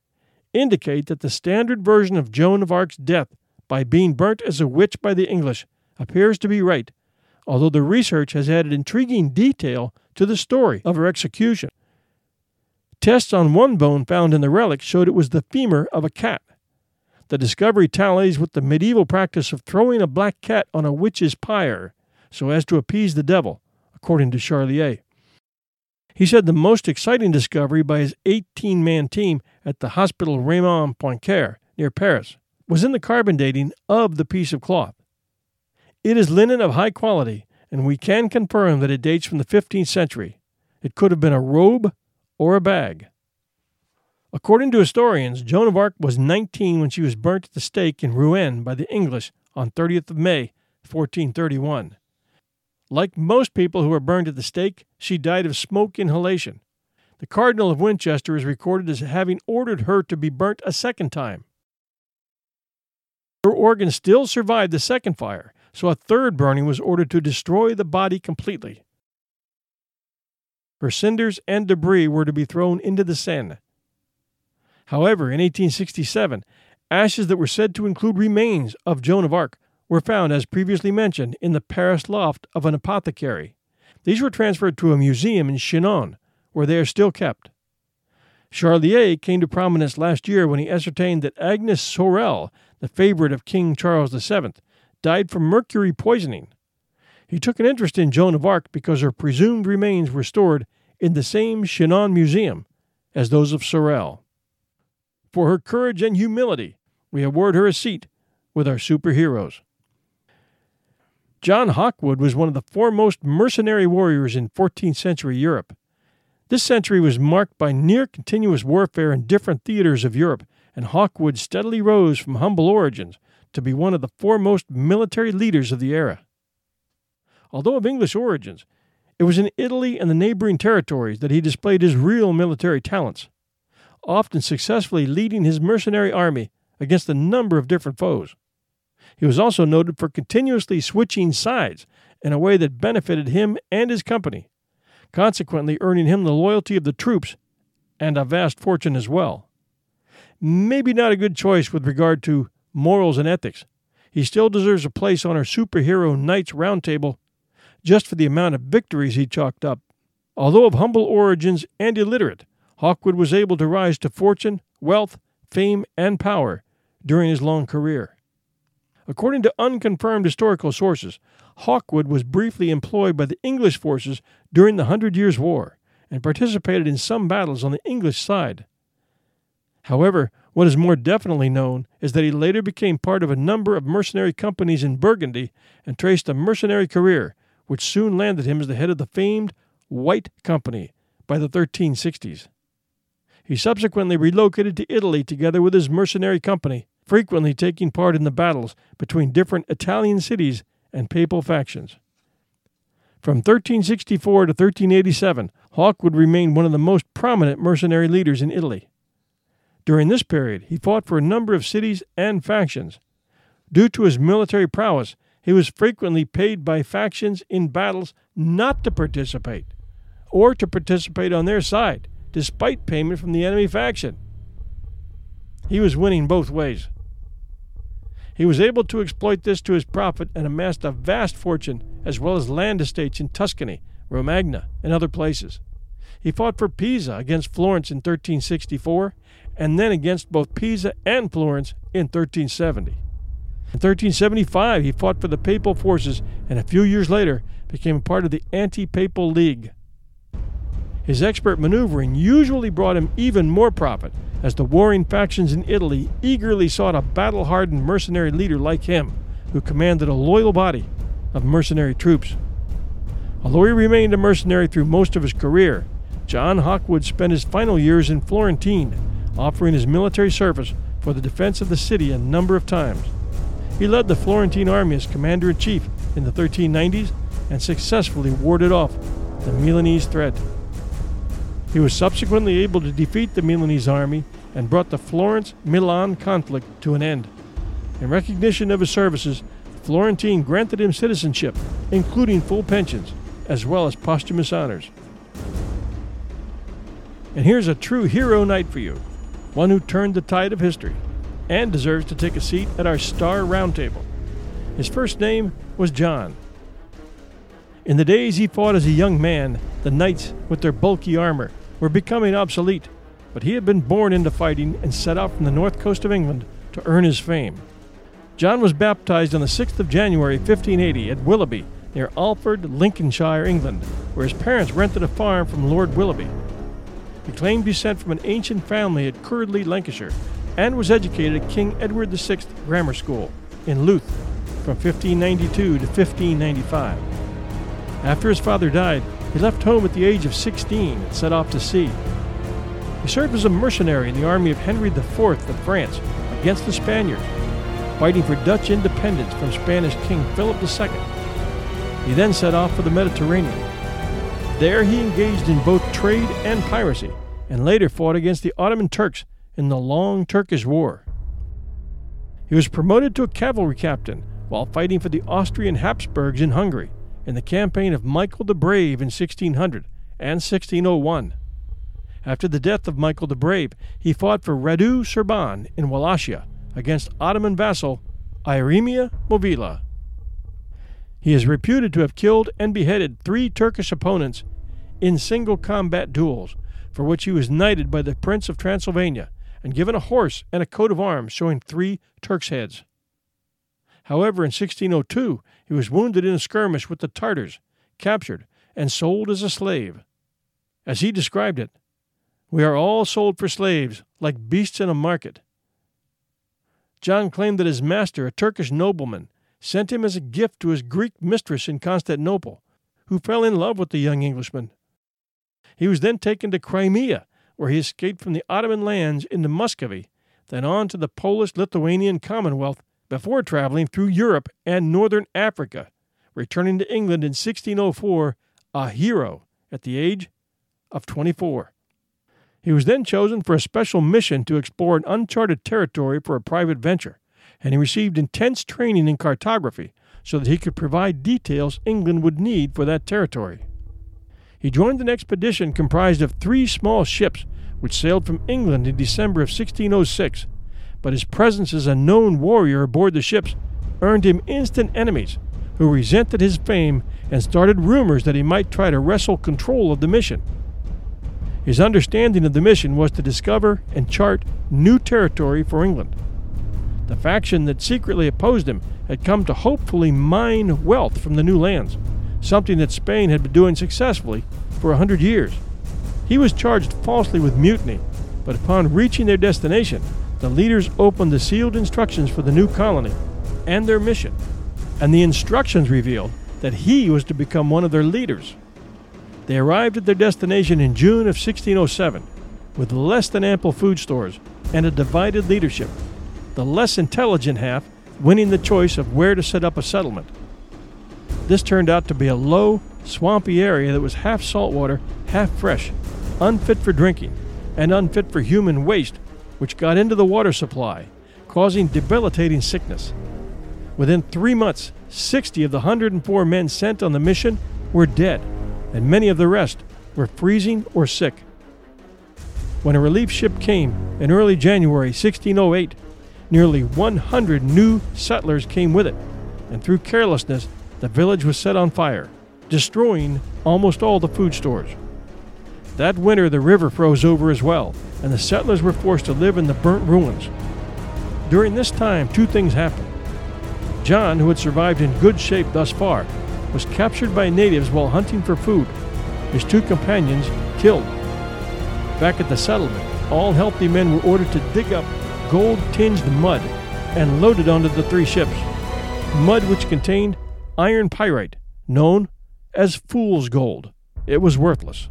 indicate that the standard version of Joan of Arc's death by being burnt as a witch by the English appears to be right, although the research has added intriguing detail to the story of her execution. Tests on one bone found in the relic showed it was the femur of a cat. The discovery tallies with the medieval practice of throwing a black cat on a witch's pyre so as to appease the devil, according to Charlier. He said the most exciting discovery by his 18 man team at the Hospital Raymond Poincaré near Paris was in the carbon dating of the piece of cloth. It is linen of high quality, and we can confirm that it dates from the 15th century. It could have been a robe or a bag. According to historians, Joan of Arc was 19 when she was burnt at the stake in Rouen by the English on 30th of May, 1431. Like most people who were burned at the stake, she died of smoke inhalation. The Cardinal of Winchester is recorded as having ordered her to be burnt a second time. Her organs still survived the second fire, so a third burning was ordered to destroy the body completely. Her cinders and debris were to be thrown into the Seine. However, in 1867, ashes that were said to include remains of Joan of Arc were found, as previously mentioned, in the Paris loft of an apothecary. These were transferred to a museum in Chinon, where they are still kept. Charlier came to prominence last year when he ascertained that Agnes Sorel, the favorite of King Charles VII, died from mercury poisoning. He took an interest in Joan of Arc because her presumed remains were stored in the same Chinon museum as those of Sorel. For her courage and humility, we award her a seat with our superheroes. John Hawkwood was one of the foremost mercenary warriors in 14th century Europe. This century was marked by near continuous warfare in different theaters of Europe, and Hawkwood steadily rose from humble origins to be one of the foremost military leaders of the era. Although of English origins, it was in Italy and the neighboring territories that he displayed his real military talents, often successfully leading his mercenary army against a number of different foes. He was also noted for continuously switching sides in a way that benefited him and his company, consequently earning him the loyalty of the troops and a vast fortune as well. Maybe not a good choice with regard to morals and ethics. He still deserves a place on our superhero Knights Roundtable just for the amount of victories he chalked up. Although of humble origins and illiterate, Hawkwood was able to rise to fortune, wealth, fame, and power during his long career. According to unconfirmed historical sources, Hawkwood was briefly employed by the English forces during the Hundred Years' War and participated in some battles on the English side. However, what is more definitely known is that he later became part of a number of mercenary companies in Burgundy and traced a mercenary career, which soon landed him as the head of the famed White Company by the 1360s. He subsequently relocated to Italy together with his mercenary company, frequently taking part in the battles between different Italian cities and papal factions. From 1364 to 1387, Hawkwood remain one of the most prominent mercenary leaders in Italy. During this period, he fought for a number of cities and factions. Due to his military prowess, he was frequently paid by factions in battles not to participate, or to participate on their side, despite payment from the enemy faction. He was winning both ways. He was able to exploit this to his profit and amassed a vast fortune, as well as land estates in Tuscany, Romagna, and other places. He fought for Pisa against Florence in 1364, and then against both Pisa and Florence in 1370. In 1375, he fought for the papal forces and a few years later became a part of the Anti Papal League. His expert maneuvering usually brought him even more profit, as the warring factions in Italy eagerly sought a battle hardened mercenary leader like him, who commanded a loyal body of mercenary troops. Although he remained a mercenary through most of his career, John Hawkwood spent his final years in Florentine, offering his military service for the defense of the city a number of times. He led the Florentine army as commander in chief in the 1390s and successfully warded off the Milanese threat. He was subsequently able to defeat the Milanese army and brought the Florence Milan conflict to an end. In recognition of his services, Florentine granted him citizenship, including full pensions, as well as posthumous honors. And here's a true hero knight for you, one who turned the tide of history and deserves to take a seat at our star roundtable. His first name was John. In the days he fought as a young man, the knights, with their bulky armor, were becoming obsolete, but he had been born into fighting and set out from the north coast of England to earn his fame. John was baptized on the 6th of January 1580 at Willoughby, near Alford, Lincolnshire, England, where his parents rented a farm from Lord Willoughby. He claimed descent from an ancient family at Cuerdley, Lancashire, and was educated at King Edward VI Grammar School in Louth from 1592 to 1595. After his father died, he left home at the age of 16 and set off to sea. He served as a mercenary in the army of Henry IV of France against the Spaniards, fighting for Dutch independence from Spanish King Philip II. He then set off for the Mediterranean. There he engaged in both trade and piracy, and later fought against the Ottoman Turks in the Long Turkish War. He was promoted to a cavalry captain while fighting for the Austrian Habsburgs in Hungary in the campaign of Michael the Brave in 1600 and 1601. After the death of Michael the Brave, he fought for Radu Serban in Wallachia against Ottoman vassal Ieremia Movila. He is reputed to have killed and beheaded three Turkish opponents in single combat duels, for which he was knighted by the Prince of Transylvania and given a horse and a coat of arms showing three Turks' heads. However, in 1602, he was wounded in a skirmish with the Tartars, captured, and sold as a slave. As he described it, we are all sold for slaves, like beasts in a market. John claimed that his master, a Turkish nobleman, sent him as a gift to his Greek mistress in Constantinople, who fell in love with the young Englishman. He was then taken to Crimea, where he escaped from the Ottoman lands into Muscovy, then on to the Polish Lithuanian Commonwealth before traveling through Europe and northern Africa, returning to England in 1604, a hero at the age of 24. He was then chosen for a special mission to explore an uncharted territory for a private venture, and he received intense training in cartography so that he could provide details England would need for that territory. He joined an expedition comprised of three small ships which sailed from England in December of 1606, but his presence as a known warrior aboard the ships earned him instant enemies who resented his fame and started rumors that he might try to wrestle control of the mission. His understanding of the mission was to discover and chart new territory for England. The faction that secretly opposed him had come to hopefully mine wealth from the new lands, something that Spain had been doing successfully for a hundred years. He was charged falsely with mutiny, but upon reaching their destination, the leaders opened the sealed instructions for the new colony and their mission, and the instructions revealed that he was to become one of their leaders. They arrived at their destination in June of 1607 with less than ample food stores and a divided leadership, the less intelligent half winning the choice of where to set up a settlement. This turned out to be a low, swampy area that was half saltwater, half fresh, unfit for drinking, and unfit for human waste, which got into the water supply, causing debilitating sickness. Within three months, 60 of the 104 men sent on the mission were dead, and many of the rest were freezing or sick. When a relief ship came in early January 1608, nearly 100 new settlers came with it, and through carelessness, the village was set on fire, destroying almost all the food stores. That winter, the river froze over as well, and the settlers were forced to live in the burnt ruins. During this time, two things happened. John, who had survived in good shape thus far, was captured by natives while hunting for food. His two companions killed. Back at the settlement, all healthy men were ordered to dig up gold tinged mud and load it onto the three ships. Mud which contained iron pyrite, known as fool's gold. It was worthless.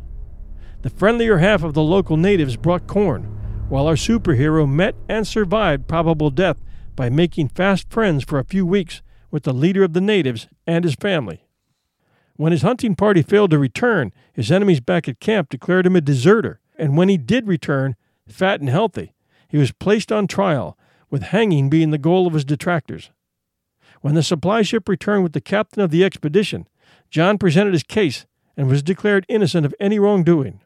The friendlier half of the local natives brought corn, while our superhero met and survived probable death by making fast friends for a few weeks with the leader of the natives and his family. When his hunting party failed to return, his enemies back at camp declared him a deserter, and when he did return, fat and healthy, he was placed on trial, with hanging being the goal of his detractors. When the supply ship returned with the captain of the expedition, John presented his case and was declared innocent of any wrongdoing.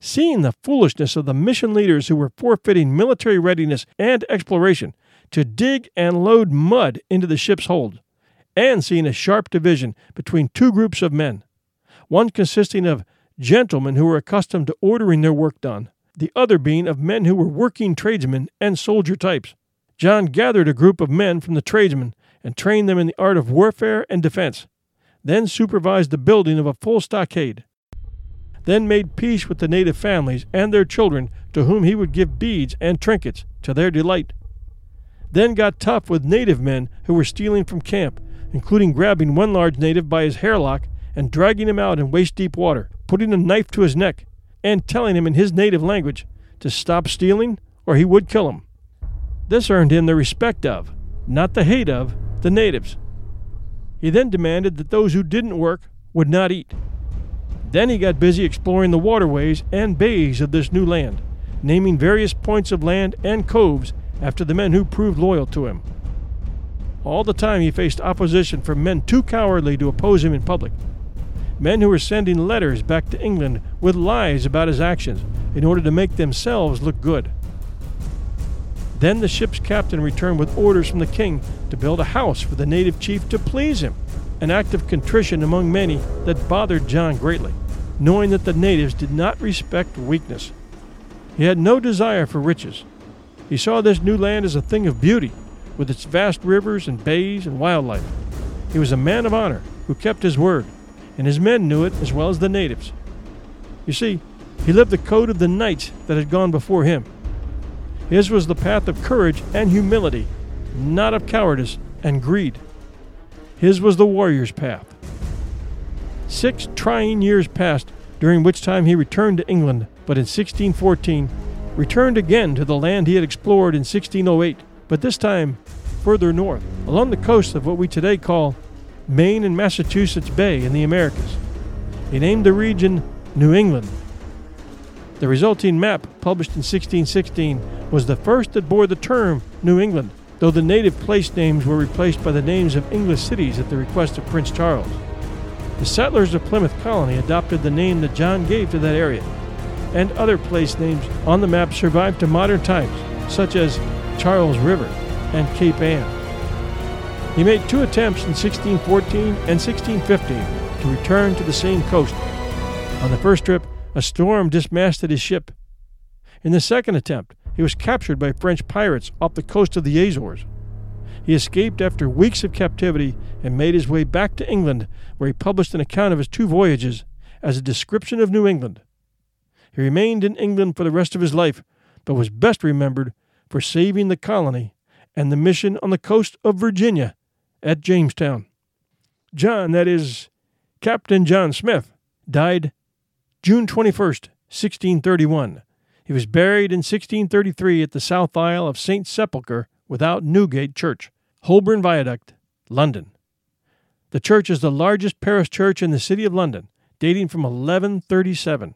Seeing the foolishness of the mission leaders who were forfeiting military readiness and exploration to dig and load mud into the ship's hold, and seeing a sharp division between two groups of men, one consisting of gentlemen who were accustomed to ordering their work done, the other being of men who were working tradesmen and soldier types. John gathered a group of men from the tradesmen and trained them in the art of warfare and defense, then supervised the building of a full stockade then made peace with the native families and their children to whom he would give beads and trinkets to their delight. Then got tough with native men who were stealing from camp, including grabbing one large native by his hairlock and dragging him out in waist deep water, putting a knife to his neck, and telling him in his native language to stop stealing or he would kill him. This earned him the respect of, not the hate of, the natives. He then demanded that those who didn't work would not eat. Then he got busy exploring the waterways and bays of this new land, naming various points of land and coves after the men who proved loyal to him. All the time he faced opposition from men too cowardly to oppose him in public. Men who were sending letters back to England with lies about his actions in order to make themselves look good. Then the ship's captain returned with orders from the king to build a house for the native chief to please him an act of contrition among many that bothered John greatly, knowing that the natives did not respect weakness. He had no desire for riches. He saw this new land as a thing of beauty, with its vast rivers and bays and wildlife. He was a man of honor who kept his word, and his men knew it as well as the natives. You see, he lived the code of the knights that had gone before him. His was the path of courage and humility, not of cowardice and greed. His was the warrior's path. Six trying years passed, during which time he returned to England, but in 1614 returned again to the land he had explored in 1608, but this time further north, along the coast of what we today call Maine and Massachusetts Bay in the Americas. He named the region New England. The resulting map, published in 1616, was the first that bore the term New England, though the native place names were replaced by the names of English cities at the request of Prince Charles. The settlers of Plymouth Colony adopted the name that John gave to that area, and other place names on the map survived to modern times, such as Charles River and Cape Ann. He made two attempts in 1614 and 1615 to return to the same coast. On the first trip, a storm dismasted his ship. In the second attempt, he was captured by French pirates off the coast of the Azores. He escaped after weeks of captivity and made his way back to England, where he published an account of his two voyages as a description of New England. He remained in England for the rest of his life, but was best remembered for saving the colony and the mission on the coast of Virginia at Jamestown. John, that is, Captain John Smith, died June 21st, 1631. He was buried in 1633 at the south aisle of St. Sepulchre without Newgate Church. Holborn Viaduct, London. The church is the largest parish church in the city of London, dating from 1137.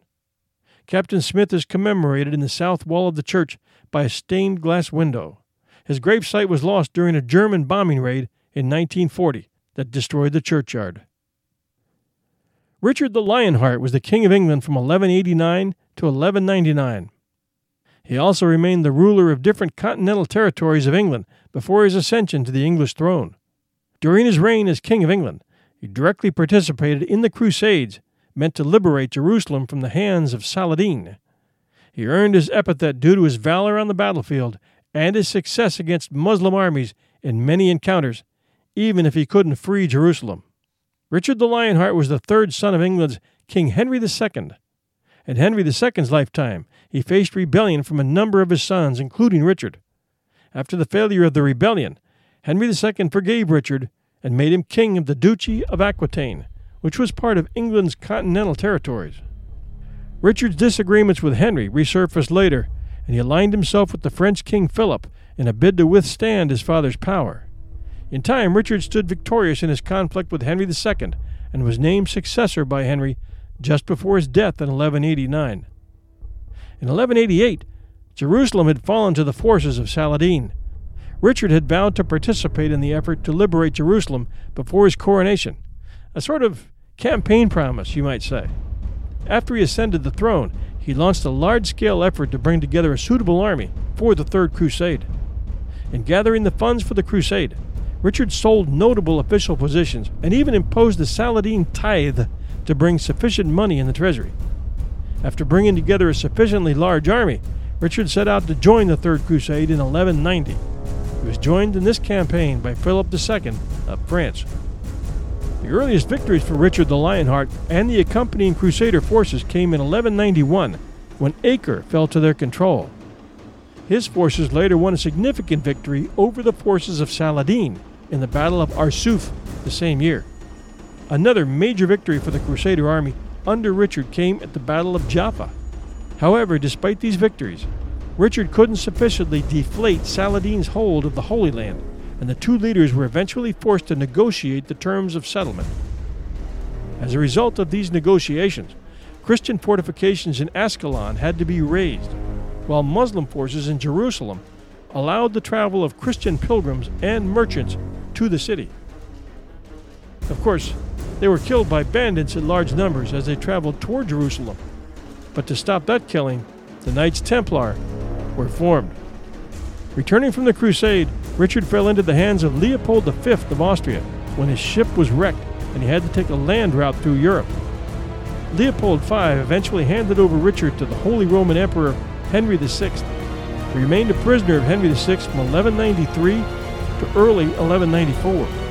Captain Smith is commemorated in the south wall of the church by a stained glass window. His gravesite was lost during a German bombing raid in 1940 that destroyed the churchyard. Richard the Lionheart was the King of England from 1189 to 1199. He also remained the ruler of different continental territories of England before his ascension to the English throne. During his reign as King of England, he directly participated in the Crusades meant to liberate Jerusalem from the hands of Saladin. He earned his epithet due to his valor on the battlefield and his success against Muslim armies in many encounters, even if he couldn't free Jerusalem. Richard the Lionheart was the third son of England's King Henry II. In Henry II's lifetime, he faced rebellion from a number of his sons, including Richard. After the failure of the rebellion, Henry II forgave Richard and made him king of the Duchy of Aquitaine, which was part of England's continental territories. Richard's disagreements with Henry resurfaced later, and he aligned himself with the French King Philip in a bid to withstand his father's power. In time, Richard stood victorious in his conflict with Henry II and was named successor by Henry just before his death in 1189. In 1188, Jerusalem had fallen to the forces of Saladin. Richard had vowed to participate in the effort to liberate Jerusalem before his coronation, a sort of campaign promise, you might say. After he ascended the throne, he launched a large scale effort to bring together a suitable army for the Third Crusade. In gathering the funds for the crusade, Richard sold notable official positions and even imposed the Saladin tithe to bring sufficient money in the treasury. After bringing together a sufficiently large army, Richard set out to join the Third Crusade in 1190. He was joined in this campaign by Philip II of France. The earliest victories for Richard the Lionheart and the accompanying Crusader forces came in 1191 when Acre fell to their control. His forces later won a significant victory over the forces of Saladin in the Battle of Arsuf the same year. Another major victory for the Crusader army under Richard came at the Battle of Jaffa. However, despite these victories, Richard couldn't sufficiently deflate Saladin's hold of the Holy Land, and the two leaders were eventually forced to negotiate the terms of settlement. As a result of these negotiations, Christian fortifications in Ascalon had to be razed, while Muslim forces in Jerusalem allowed the travel of Christian pilgrims and merchants to the city. Of course, they were killed by bandits in large numbers as they traveled toward Jerusalem. But to stop that killing, the Knights Templar were formed. Returning from the crusade, Richard fell into the hands of Leopold V of Austria when his ship was wrecked and he had to take a land route through Europe. Leopold V eventually handed over Richard to the Holy Roman Emperor Henry VI. He remained a prisoner of Henry VI from 1193 to early 1194.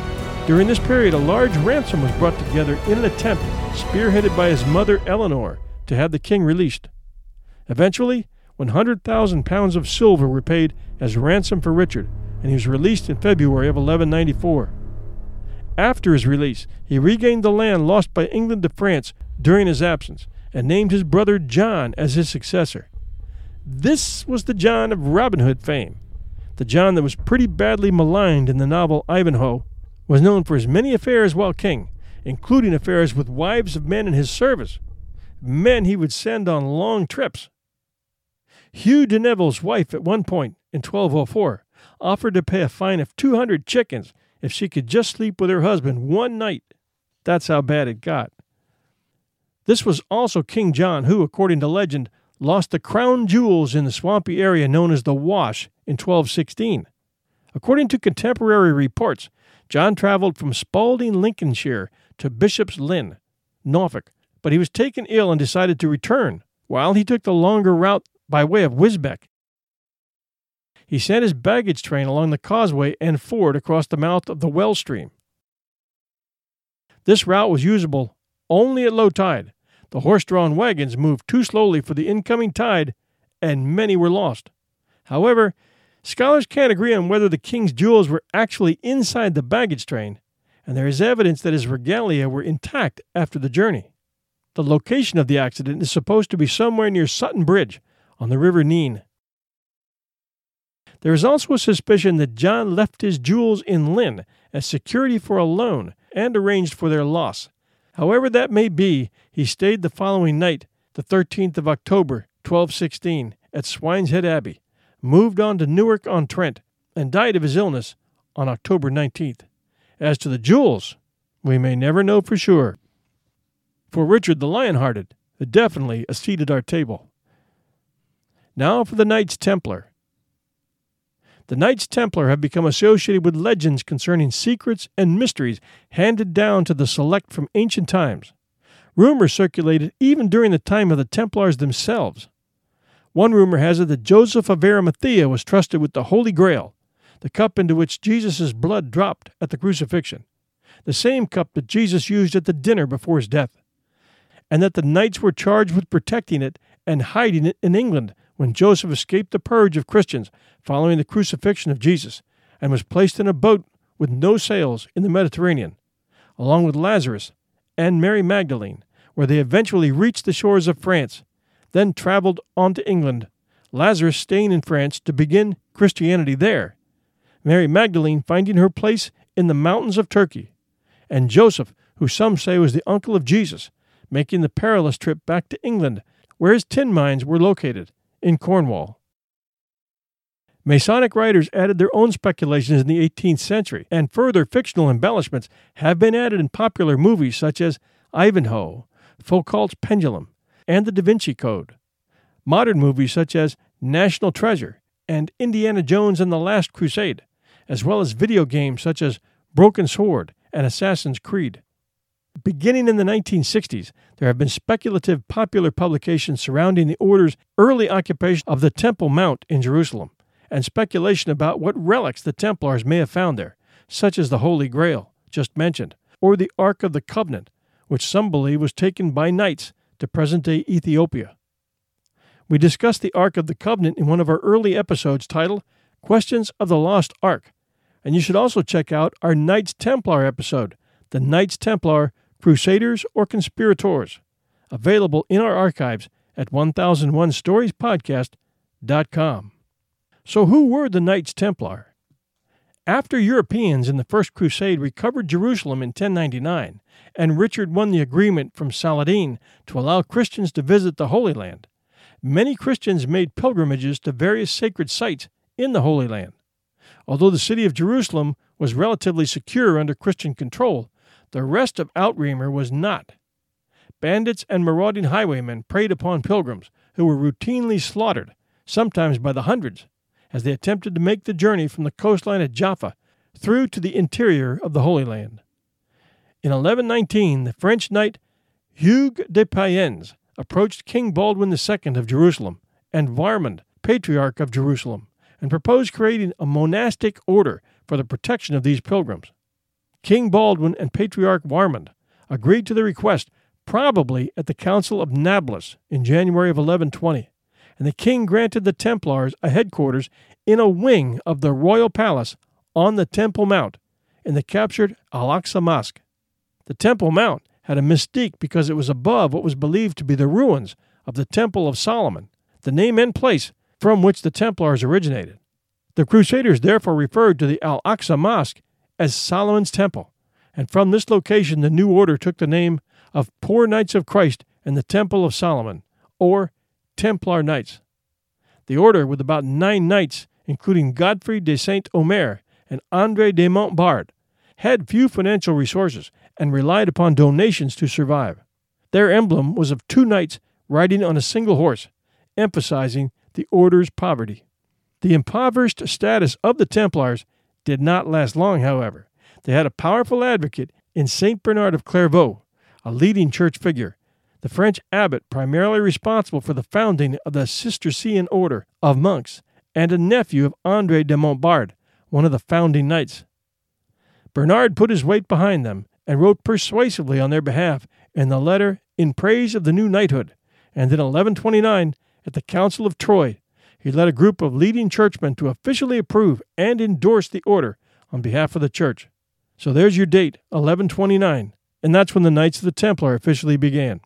During this period, a large ransom was brought together in an attempt, spearheaded by his mother Eleanor, to have the king released. Eventually, 100,000 pounds of silver were paid as ransom for Richard, and he was released in February of 1194. After his release, he regained the land lost by England to France during his absence and named his brother John as his successor. This was the John of Robin Hood fame, the John that was pretty badly maligned in the novel Ivanhoe was known for his many affairs while king, including affairs with wives of men in his service, men he would send on long trips. Hugh de Neville's wife at one point in 1204 offered to pay a fine of 200 chickens if she could just sleep with her husband one night. That's how bad it got. This was also King John who, according to legend, lost the crown jewels in the swampy area known as the Wash in 1216. According to contemporary reports, John traveled from Spalding, Lincolnshire, to Bishop's Lynn, Norfolk, but he was taken ill and decided to return, while he took the longer route by way of Wisbech. he sent his baggage train along the causeway and ford across the mouth of the Wellstream. This route was usable only at low tide. The horse drawn wagons moved too slowly for the incoming tide, and many were lost. However, scholars can't agree on whether the king's jewels were actually inside the baggage train, and there is evidence that his regalia were intact after the journey. The location of the accident is supposed to be somewhere near Sutton Bridge on the River Nene. There is also a suspicion that John left his jewels in Lynn as security for a loan and arranged for their loss. However that may be, he stayed the following night, the 13th of October, 1216, at Swineshead Abbey, moved on to Newark on Trent, and died of his illness on October 19th. As to the jewels, we may never know for sure. For Richard the Lionhearted, definitely a seat at our table. Now for the Knights Templar. The Knights Templar have become associated with legends concerning secrets and mysteries handed down to the select from ancient times. Rumors circulated even during the time of the Templars themselves. One rumor has it that Joseph of Arimathea was trusted with the Holy Grail, the cup into which Jesus' blood dropped at the crucifixion, the same cup that Jesus used at the dinner before his death, and that the knights were charged with protecting it and hiding it in England when Joseph escaped the purge of Christians following the crucifixion of Jesus and was placed in a boat with no sails in the Mediterranean, along with Lazarus and Mary Magdalene, where they eventually reached the shores of France, then traveled on to England, Lazarus staying in France to begin Christianity there, Mary Magdalene finding her place in the mountains of Turkey, and Joseph, who some say was the uncle of Jesus, making the perilous trip back to England, where his tin mines were located in Cornwall. Masonic writers added their own speculations in the 18th century, and further fictional embellishments have been added in popular movies such as Ivanhoe, Foucault's Pendulum, and The Da Vinci Code. Modern movies such as National Treasure and Indiana Jones and the Last Crusade, as well as video games such as Broken Sword and Assassin's Creed. Beginning in the 1960s, there have been speculative popular publications surrounding the order's early occupation of the Temple Mount in Jerusalem, and speculation about what relics the Templars may have found there, such as the Holy Grail, just mentioned, or the Ark of the Covenant, which some believe was taken by knights to present day Ethiopia. We discussed the Ark of the Covenant in one of our early episodes titled Questions of the Lost Ark, and you should also check out our Knights Templar episode, The Knights Templar Crusaders or Conspirators, available in our archives at 1001storiespodcast.com. So, who were the Knights Templar? After Europeans in the First Crusade recovered Jerusalem in 1099, and Richard won the agreement from Saladin to allow Christians to visit the Holy Land, many Christians made pilgrimages to various sacred sites in the Holy Land. Although the city of Jerusalem was relatively secure under Christian control, the rest of Outremer was not. Bandits and marauding highwaymen preyed upon pilgrims, who were routinely slaughtered, sometimes by the hundreds, as they attempted to make the journey from the coastline at Jaffa through to the interior of the Holy Land. In 1119, the French knight Hugues de Payens approached King Baldwin II of Jerusalem and Warmond, Patriarch of Jerusalem, and proposed creating a monastic order for the protection of these pilgrims. King Baldwin and Patriarch Warmond agreed to the request, probably at the Council of Nablus in January of 1120, and the king granted the Templars a headquarters in a wing of the royal palace on the Temple Mount in the captured Al Aqsa Mosque. The Temple Mount had a mystique because it was above what was believed to be the ruins of the Temple of Solomon, the name and place from which the Templars originated. The Crusaders therefore referred to the Al Aqsa Mosque as Solomon's Temple, and from this location the new order took the name of Poor Knights of Christ and the Temple of Solomon, or Templar Knights. The order, with about nine knights, including Godfrey de Saint Omer and Andre de Montbard, had few financial resources and relied upon donations to survive. Their emblem was of two knights riding on a single horse, emphasizing the order's poverty. The impoverished status of the Templars did not last long, however. They had a powerful advocate in St. Bernard of Clairvaux, a leading church figure, the French abbot primarily responsible for the founding of the Cistercian order of monks and a nephew of Andre de Montbard, one of the founding knights. Bernard put his weight behind them and wrote persuasively on their behalf in the letter in praise of the new knighthood, and in 1129, at the Council of Troyes, he led a group of leading churchmen to officially approve and endorse the order on behalf of the church. So there's your date, 1129, and that's when the Knights of the Templar officially began.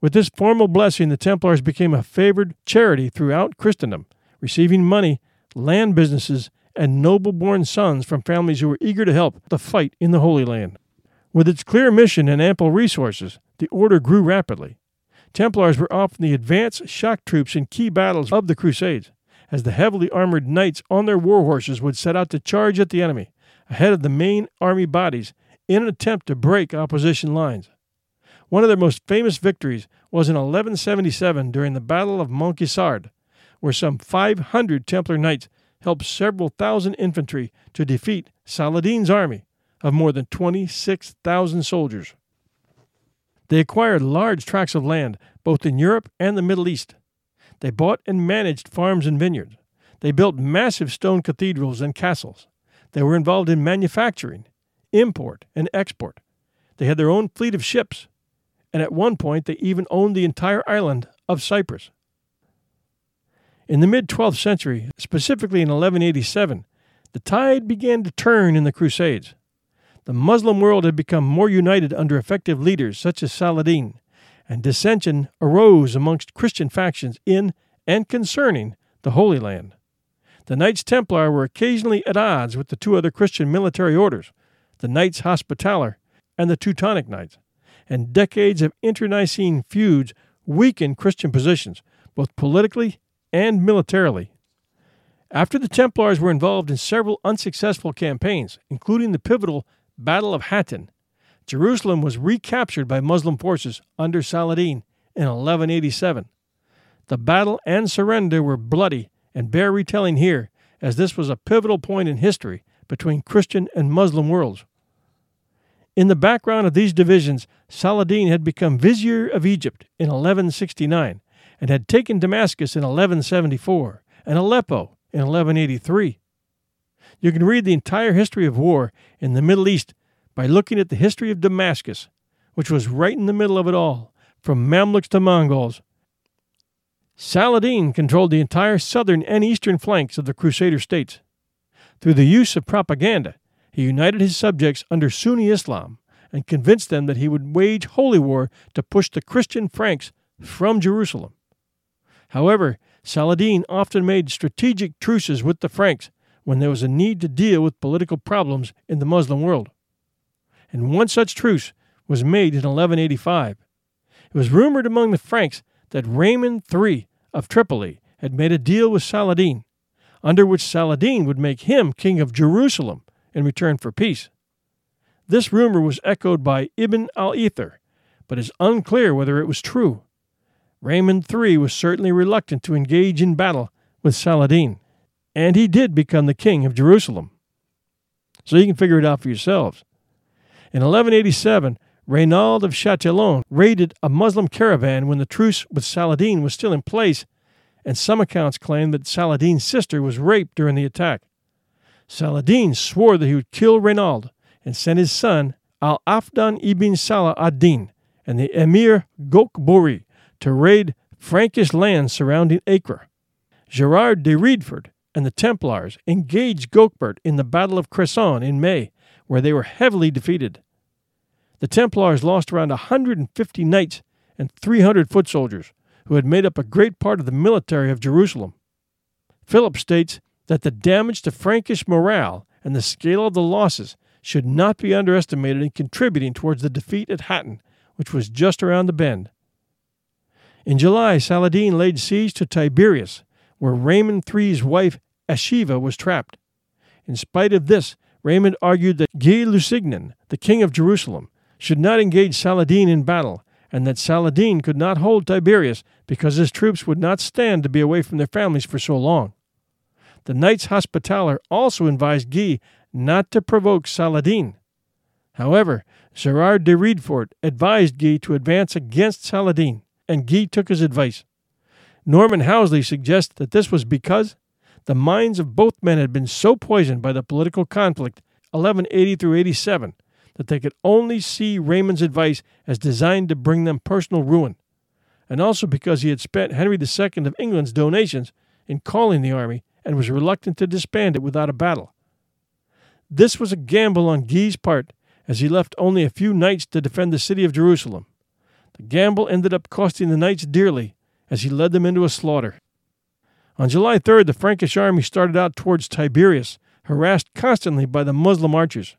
With this formal blessing, the Templars became a favored charity throughout Christendom, receiving money, land businesses, and noble born sons from families who were eager to help the fight in the Holy Land. With its clear mission and ample resources, the order grew rapidly. Templars were often the advance shock troops in key battles of the Crusades, as the heavily armored knights on their war horses would set out to charge at the enemy, ahead of the main army bodies, in an attempt to break opposition lines. One of their most famous victories was in 1177 during the Battle of Montgisard, where some 500 Templar knights helped several thousand infantry to defeat Saladin's army of more than 26,000 soldiers. They acquired large tracts of land both in Europe and the Middle East. They bought and managed farms and vineyards. They built massive stone cathedrals and castles. They were involved in manufacturing, import, and export. They had their own fleet of ships and at one point they even owned the entire island of Cyprus. In the mid 12th century, specifically in 1187, the tide began to turn in the Crusades. The Muslim world had become more united under effective leaders such as Saladin, and dissension arose amongst Christian factions in and concerning the Holy Land. The Knights Templar were occasionally at odds with the two other Christian military orders, the Knights Hospitaller and the Teutonic Knights and decades of internecine feuds weakened Christian positions, both politically and militarily. After the Templars were involved in several unsuccessful campaigns, including the pivotal Battle of Hattin, Jerusalem was recaptured by Muslim forces under Saladin in 1187. The battle and surrender were bloody and bear retelling here, as this was a pivotal point in history between Christian and Muslim worlds. In the background of these divisions, Saladin had become vizier of Egypt in 1169 and had taken Damascus in 1174 and Aleppo in 1183. You can read the entire history of war in the Middle East by looking at the history of Damascus, which was right in the middle of it all, from Mamluks to Mongols. Saladin controlled the entire southern and eastern flanks of the Crusader states. Through the use of propaganda, he united his subjects under Sunni Islam and convinced them that he would wage holy war to push the Christian Franks from Jerusalem. However, Saladin often made strategic truces with the Franks when there was a need to deal with political problems in the Muslim world. And one such truce was made in 1185. It was rumored among the Franks that Raymond III of Tripoli had made a deal with Saladin, under which Saladin would make him king of Jerusalem in return for peace. This rumor was echoed by Ibn al Athir, but is unclear whether it was true. Raymond III was certainly reluctant to engage in battle with Saladin, and he did become the king of Jerusalem. So you can figure it out for yourselves. In 1187, Reynald of Chatillon raided a Muslim caravan when the truce with Saladin was still in place, and some accounts claim that Saladin's sister was raped during the attack. Saladin swore that he would kill Reynald and sent his son Al Afdal ibn Salah ad Din and the Emir Gokbori to raid Frankish lands surrounding Acre. Gerard de Ridefort and the Templars engaged Gokbori in the Battle of Cresson in May, where they were heavily defeated. The Templars lost around 150 knights and 300 foot soldiers, who had made up a great part of the military of Jerusalem. Philip states that the damage to Frankish morale and the scale of the losses should not be underestimated in contributing towards the defeat at Hattin, which was just around the bend. In July, Saladin laid siege to Tiberias, where Raymond III's wife Eschiva was trapped. In spite of this, Raymond argued that Guy Lusignan, the king of Jerusalem, should not engage Saladin in battle, and that Saladin could not hold Tiberias because his troops would not stand to be away from their families for so long. The Knights Hospitaller also advised Guy not to provoke Saladin. However, Gerard de Ridefort advised Guy to advance against Saladin, and Guy took his advice. Norman Housley suggests that this was because the minds of both men had been so poisoned by the political conflict 1180 through 87 that they could only see Raymond's advice as designed to bring them personal ruin, and also because he had spent Henry II of England's donations in calling the army and was reluctant to disband it without a battle. This was a gamble on Guy's part, as he left only a few knights to defend the city of Jerusalem. The gamble ended up costing the knights dearly, as he led them into a slaughter. On July 3rd, the Frankish army started out towards Tiberias, harassed constantly by the Muslim archers.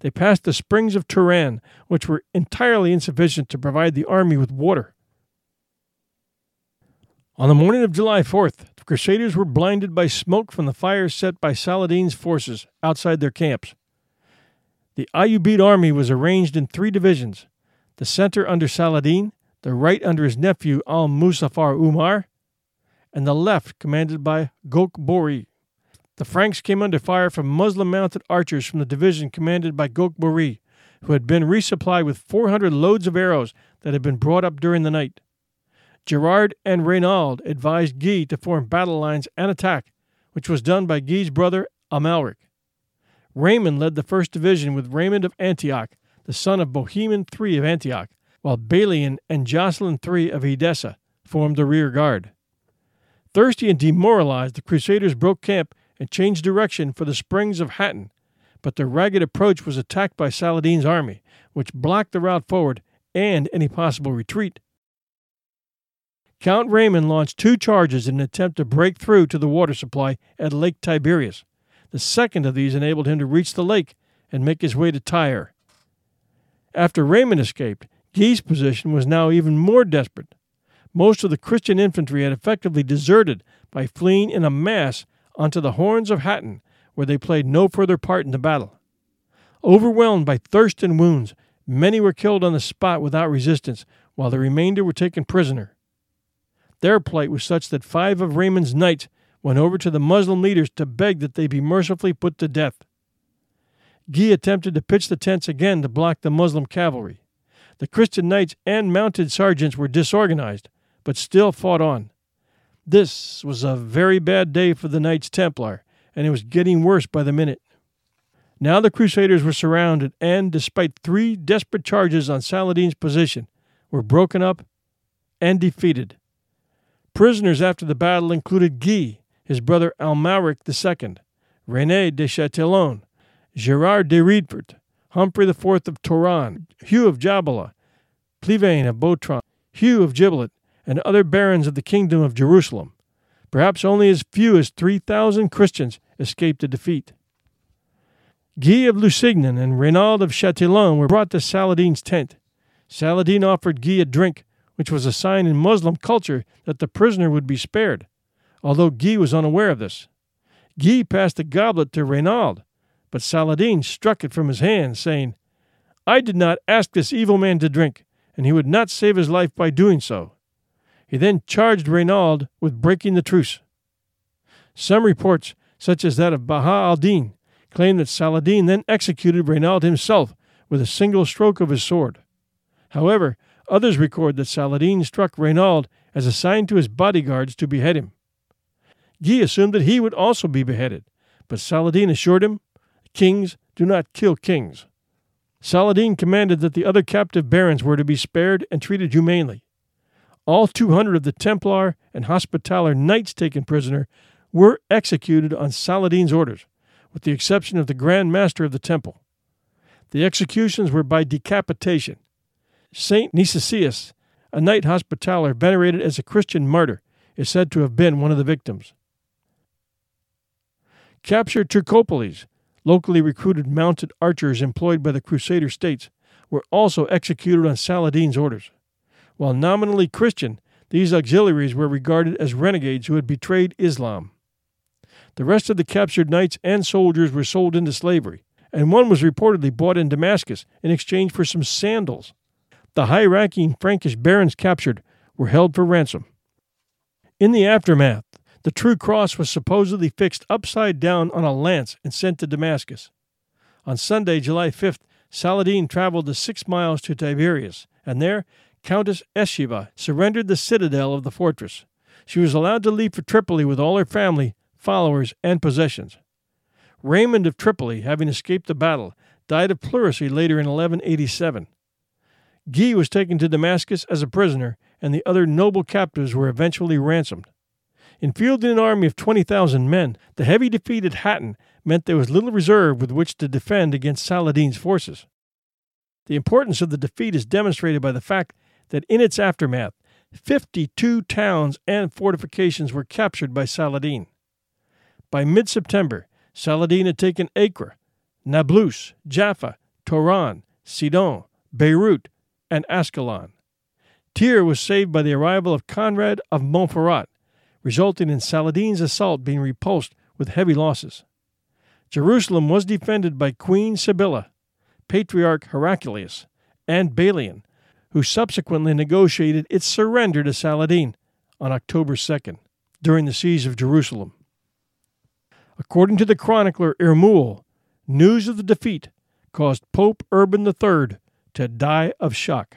They passed the springs of Turan, which were entirely insufficient to provide the army with water. On the morning of July 4th, the Crusaders were blinded by smoke from the fires set by Saladin's forces outside their camps. The Ayyubid army was arranged in three divisions the center under Saladin, the right under his nephew Al Muzaffar Umar, and the left commanded by Gokbori. The Franks came under fire from Muslim mounted archers from the division commanded by Gokbori, who had been resupplied with 400 loads of arrows that had been brought up during the night. Gerard and Reynald advised Guy to form battle lines and attack, which was done by Guy's brother Amalric. Raymond led the first division with Raymond of Antioch, the son of Bohemond III of Antioch, while Balian and Jocelyn III of Edessa formed the rear guard. Thirsty and demoralized, the Crusaders broke camp and changed direction for the springs of Hattin, but their ragged approach was attacked by Saladin's army, which blocked the route forward and any possible retreat. Count Raymond launched two charges in an attempt to break through to the water supply at Lake Tiberias. The second of these enabled him to reach the lake and make his way to Tyre. After Raymond escaped, Guy's position was now even more desperate. Most of the Christian infantry had effectively deserted by fleeing in a mass onto the horns of Hattin, where they played no further part in the battle. Overwhelmed by thirst and wounds, many were killed on the spot without resistance, while the remainder were taken prisoner. Their plight was such that five of Raymond's knights went over to the Muslim leaders to beg that they be mercifully put to death. Guy attempted to pitch the tents again to block the Muslim cavalry. The Christian knights and mounted sergeants were disorganized, but still fought on. This was a very bad day for the Knights Templar, and it was getting worse by the minute. Now the Crusaders were surrounded and, despite three desperate charges on Saladin's position, were broken up and defeated. Prisoners after the battle included Guy, his brother Amalric II, René de Chatillon, Gerard de Ridefort, Humphrey IV of Toron, Hugh of Jabala, Plivain of Boutron, Hugh of Gibelet, and other barons of the kingdom of Jerusalem. Perhaps only as few as 3,000 Christians escaped the defeat. Guy of Lusignan and Reynald of Chatillon were brought to Saladin's tent. Saladin offered Guy a drink, which was a sign in Muslim culture that the prisoner would be spared, although Guy was unaware of this. Guy passed the goblet to Reynald, but Saladin struck it from his hand, saying, I did not ask this evil man to drink, and he would not save his life by doing so. He then charged Reynald with breaking the truce. Some reports, such as that of Baha al Din, claim that Saladin then executed Reynald himself with a single stroke of his sword. However, others record that Saladin struck Reynald as a sign to his bodyguards to behead him. Guy assumed that he would also be beheaded, but Saladin assured him, Kings do not kill kings. Saladin commanded that the other captive barons were to be spared and treated humanely. All 200 of the Templar and Hospitaller knights taken prisoner were executed on Saladin's orders, with the exception of the Grand Master of the Temple. The executions were by decapitation. Saint Nicesias, a knight hospitaller venerated as a Christian martyr, is said to have been one of the victims. Captured Turcopoles, locally recruited mounted archers employed by the Crusader states, were also executed on Saladin's orders. While nominally Christian, these auxiliaries were regarded as renegades who had betrayed Islam. The rest of the captured knights and soldiers were sold into slavery, and one was reportedly bought in Damascus in exchange for some sandals. The high ranking Frankish barons captured were held for ransom. In the aftermath, the true cross was supposedly fixed upside down on a lance and sent to Damascus. On Sunday, July 5th, Saladin traveled the six miles to Tiberias, and there Countess Eschiva surrendered the citadel of the fortress. she was allowed to leave for Tripoli with all her family, followers, and possessions. Raymond of Tripoli, having escaped the battle, died of pleurisy later in 1187. Guy was taken to Damascus as a prisoner, and the other noble captives were eventually ransomed. In fielding an army of 20,000 men, the heavy defeat at Hattin meant there was little reserve with which to defend against Saladin's forces. The importance of the defeat is demonstrated by the fact that in its aftermath, 52 towns and fortifications were captured by Saladin. By mid September, Saladin had taken Acre, Nablus, Jaffa, Toron, Sidon, Beirut, and Ascalon. Tyre was saved by the arrival of Conrad of Montferrat, resulting in Saladin's assault being repulsed with heavy losses. Jerusalem was defended by Queen Sibylla, Patriarch Heraclius, and Balian, who subsequently negotiated its surrender to Saladin on October 2nd during the siege of Jerusalem. According to the chronicler Ernoul, news of the defeat caused Pope Urban III to die of shock.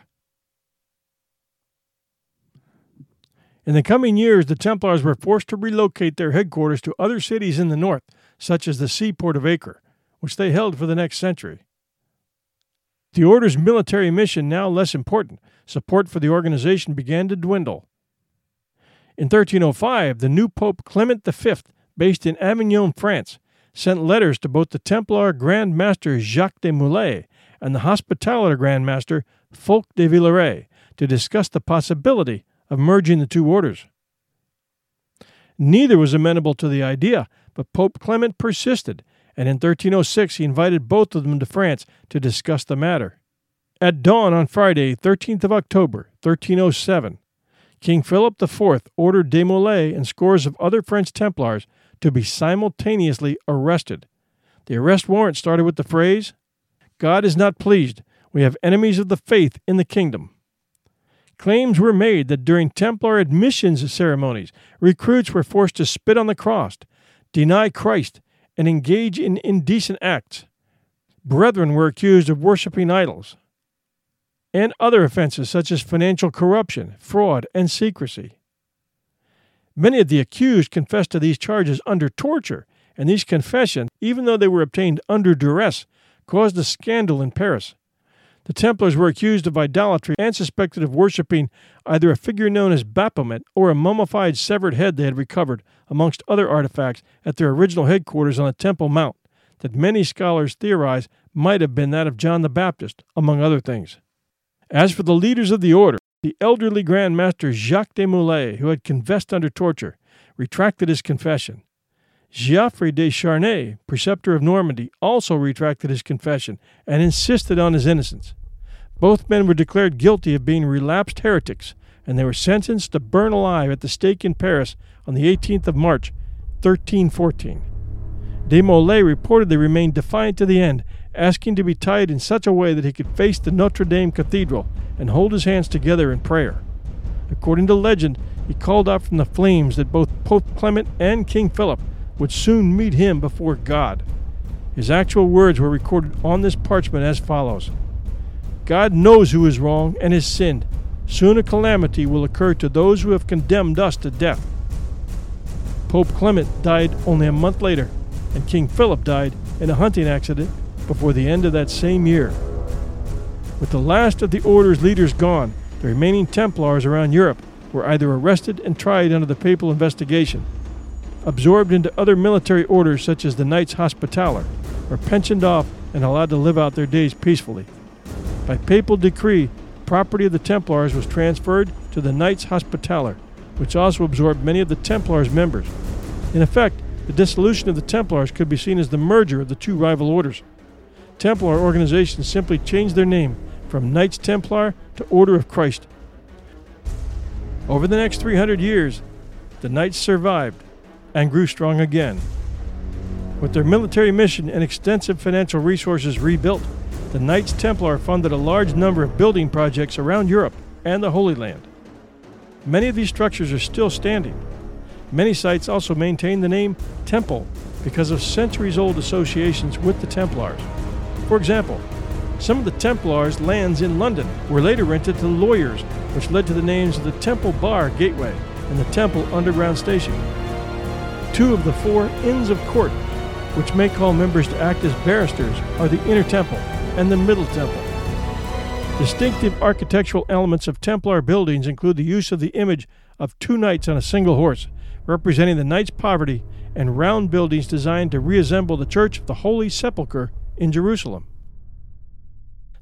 In the coming years, the Templars were forced to relocate their headquarters to other cities in the north, such as the seaport of Acre, which they held for the next century. The order's military mission now less important, support for the organization began to dwindle. In 1305, the new Pope Clement V, based in Avignon, France, sent letters to both the Templar Grand Master Jacques de Molay and the Hospitaller Grand Master Fulk de Villaret to discuss the possibility of merging the two orders. Neither was amenable to the idea, but Pope Clement persisted, and in 1306 he invited both of them to France to discuss the matter. At dawn on Friday, 13th of October, 1307, King Philip IV ordered De Molay and scores of other French Templars to be simultaneously arrested. The arrest warrant started with the phrase, God is not pleased. We have enemies of the faith in the kingdom. Claims were made that during Templar admissions ceremonies, recruits were forced to spit on the cross, deny Christ, and engage in indecent acts. Brethren were accused of worshiping idols, and other offenses such as financial corruption, fraud, and secrecy. Many of the accused confessed to these charges under torture, and these confessions, even though they were obtained under duress, caused a scandal in Paris. The Templars were accused of idolatry and suspected of worshipping either a figure known as Baphomet or a mummified severed head they had recovered, amongst other artifacts, at their original headquarters on the Temple Mount, that many scholars theorize might have been that of John the Baptist, among other things. As for the leaders of the order, the elderly Grand Master Jacques de Molay, who had confessed under torture, retracted his confession. Geoffrey de Charnay, preceptor of Normandy, also retracted his confession and insisted on his innocence. Both men were declared guilty of being relapsed heretics, and they were sentenced to burn alive at the stake in Paris on the 18th of March, 1314. De Molay reportedly remained defiant to the end, asking to be tied in such a way that he could face the Notre Dame Cathedral and hold his hands together in prayer. According to legend, he called out from the flames that both Pope Clement and King Philip would soon meet him before God. His actual words were recorded on this parchment as follows God knows who is wrong and has sinned. Soon a calamity will occur to those who have condemned us to death. Pope Clement died only a month later, and King Philip died in a hunting accident before the end of that same year. With the last of the order's leaders gone, the remaining Templars around Europe were either arrested and tried under the papal investigation, absorbed into other military orders such as the Knights Hospitaller, or pensioned off and allowed to live out their days peacefully. By papal decree, property of the Templars was transferred to the Knights Hospitaller, which also absorbed many of the Templars' members. In effect, the dissolution of the Templars could be seen as the merger of the two rival orders. Templar organizations simply changed their name from Knights Templar to Order of Christ. Over the next 300 years, the Knights survived and grew strong again. With their military mission and extensive financial resources rebuilt, the Knights Templar funded a large number of building projects around Europe and the Holy Land. Many of these structures are still standing. Many sites also maintain the name Temple because of centuries old associations with the Templars. For example, some of the Templars' lands in London were later rented to lawyers, which led to the names of the Temple Bar Gateway and the Temple Underground Station. Two of the four Inns of Court, which may call members to act as barristers, are the Inner Temple and the Middle Temple. Distinctive architectural elements of Templar buildings include the use of the image of two knights on a single horse, representing the knight's poverty, and round buildings designed to reassemble the Church of the Holy Sepulchre in Jerusalem.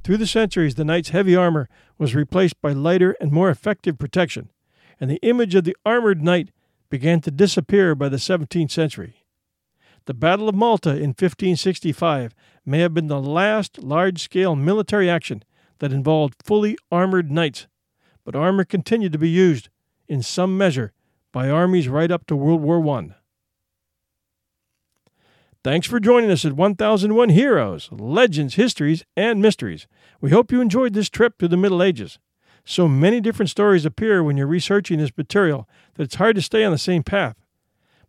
Through the centuries, the knight's heavy armor was replaced by lighter and more effective protection, and the image of the armored knight began to disappear by the 17th century. The Battle of Malta in 1565 may have been the last large scale military action that involved fully armored knights, but armor continued to be used, in some measure, by armies right up to World War I. Thanks for joining us at 1001 Heroes, Legends, Histories, and Mysteries. We hope you enjoyed this trip through the Middle Ages. So many different stories appear when you're researching this material that it's hard to stay on the same path.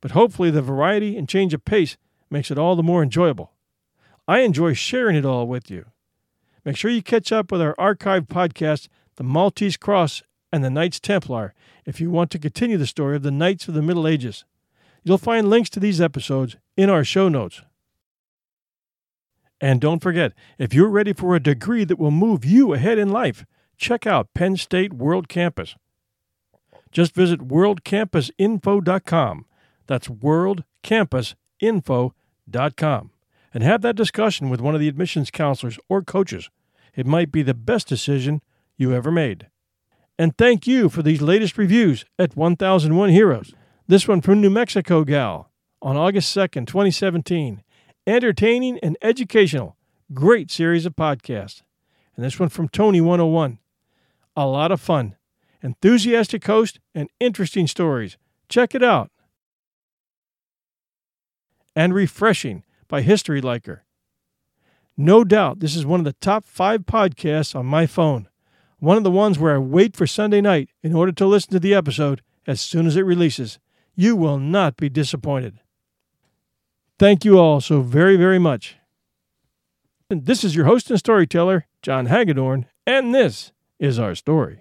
But hopefully, the variety and change of pace makes it all the more enjoyable. I enjoy sharing it all with you. Make sure you catch up with our archived podcast, The Maltese Cross and the Knights Templar, if you want to continue the story of the Knights of the Middle Ages. You'll find links to these episodes in our show notes. And don't forget, if you're ready for a degree that will move you ahead in life, check out Penn State World Campus. Just visit worldcampusinfo.com. That's worldcampusinfo.com. And have that discussion with one of the admissions counselors or coaches. It might be the best decision you ever made. And thank you for these latest reviews at 1001 Heroes. This one from New Mexico Gal on August 2nd, 2017. Entertaining and educational. Great series of podcasts. And this one from Tony101. A lot of fun. Enthusiastic host and interesting stories. Check it out. And refreshing by History Liker. No doubt this is one of the top five podcasts on my phone. One of the ones where I wait for Sunday night in order to listen to the episode as soon as it releases. You will not be disappointed. Thank you all so very, very much. And this is your host and storyteller, John Hagedorn, and this is our story.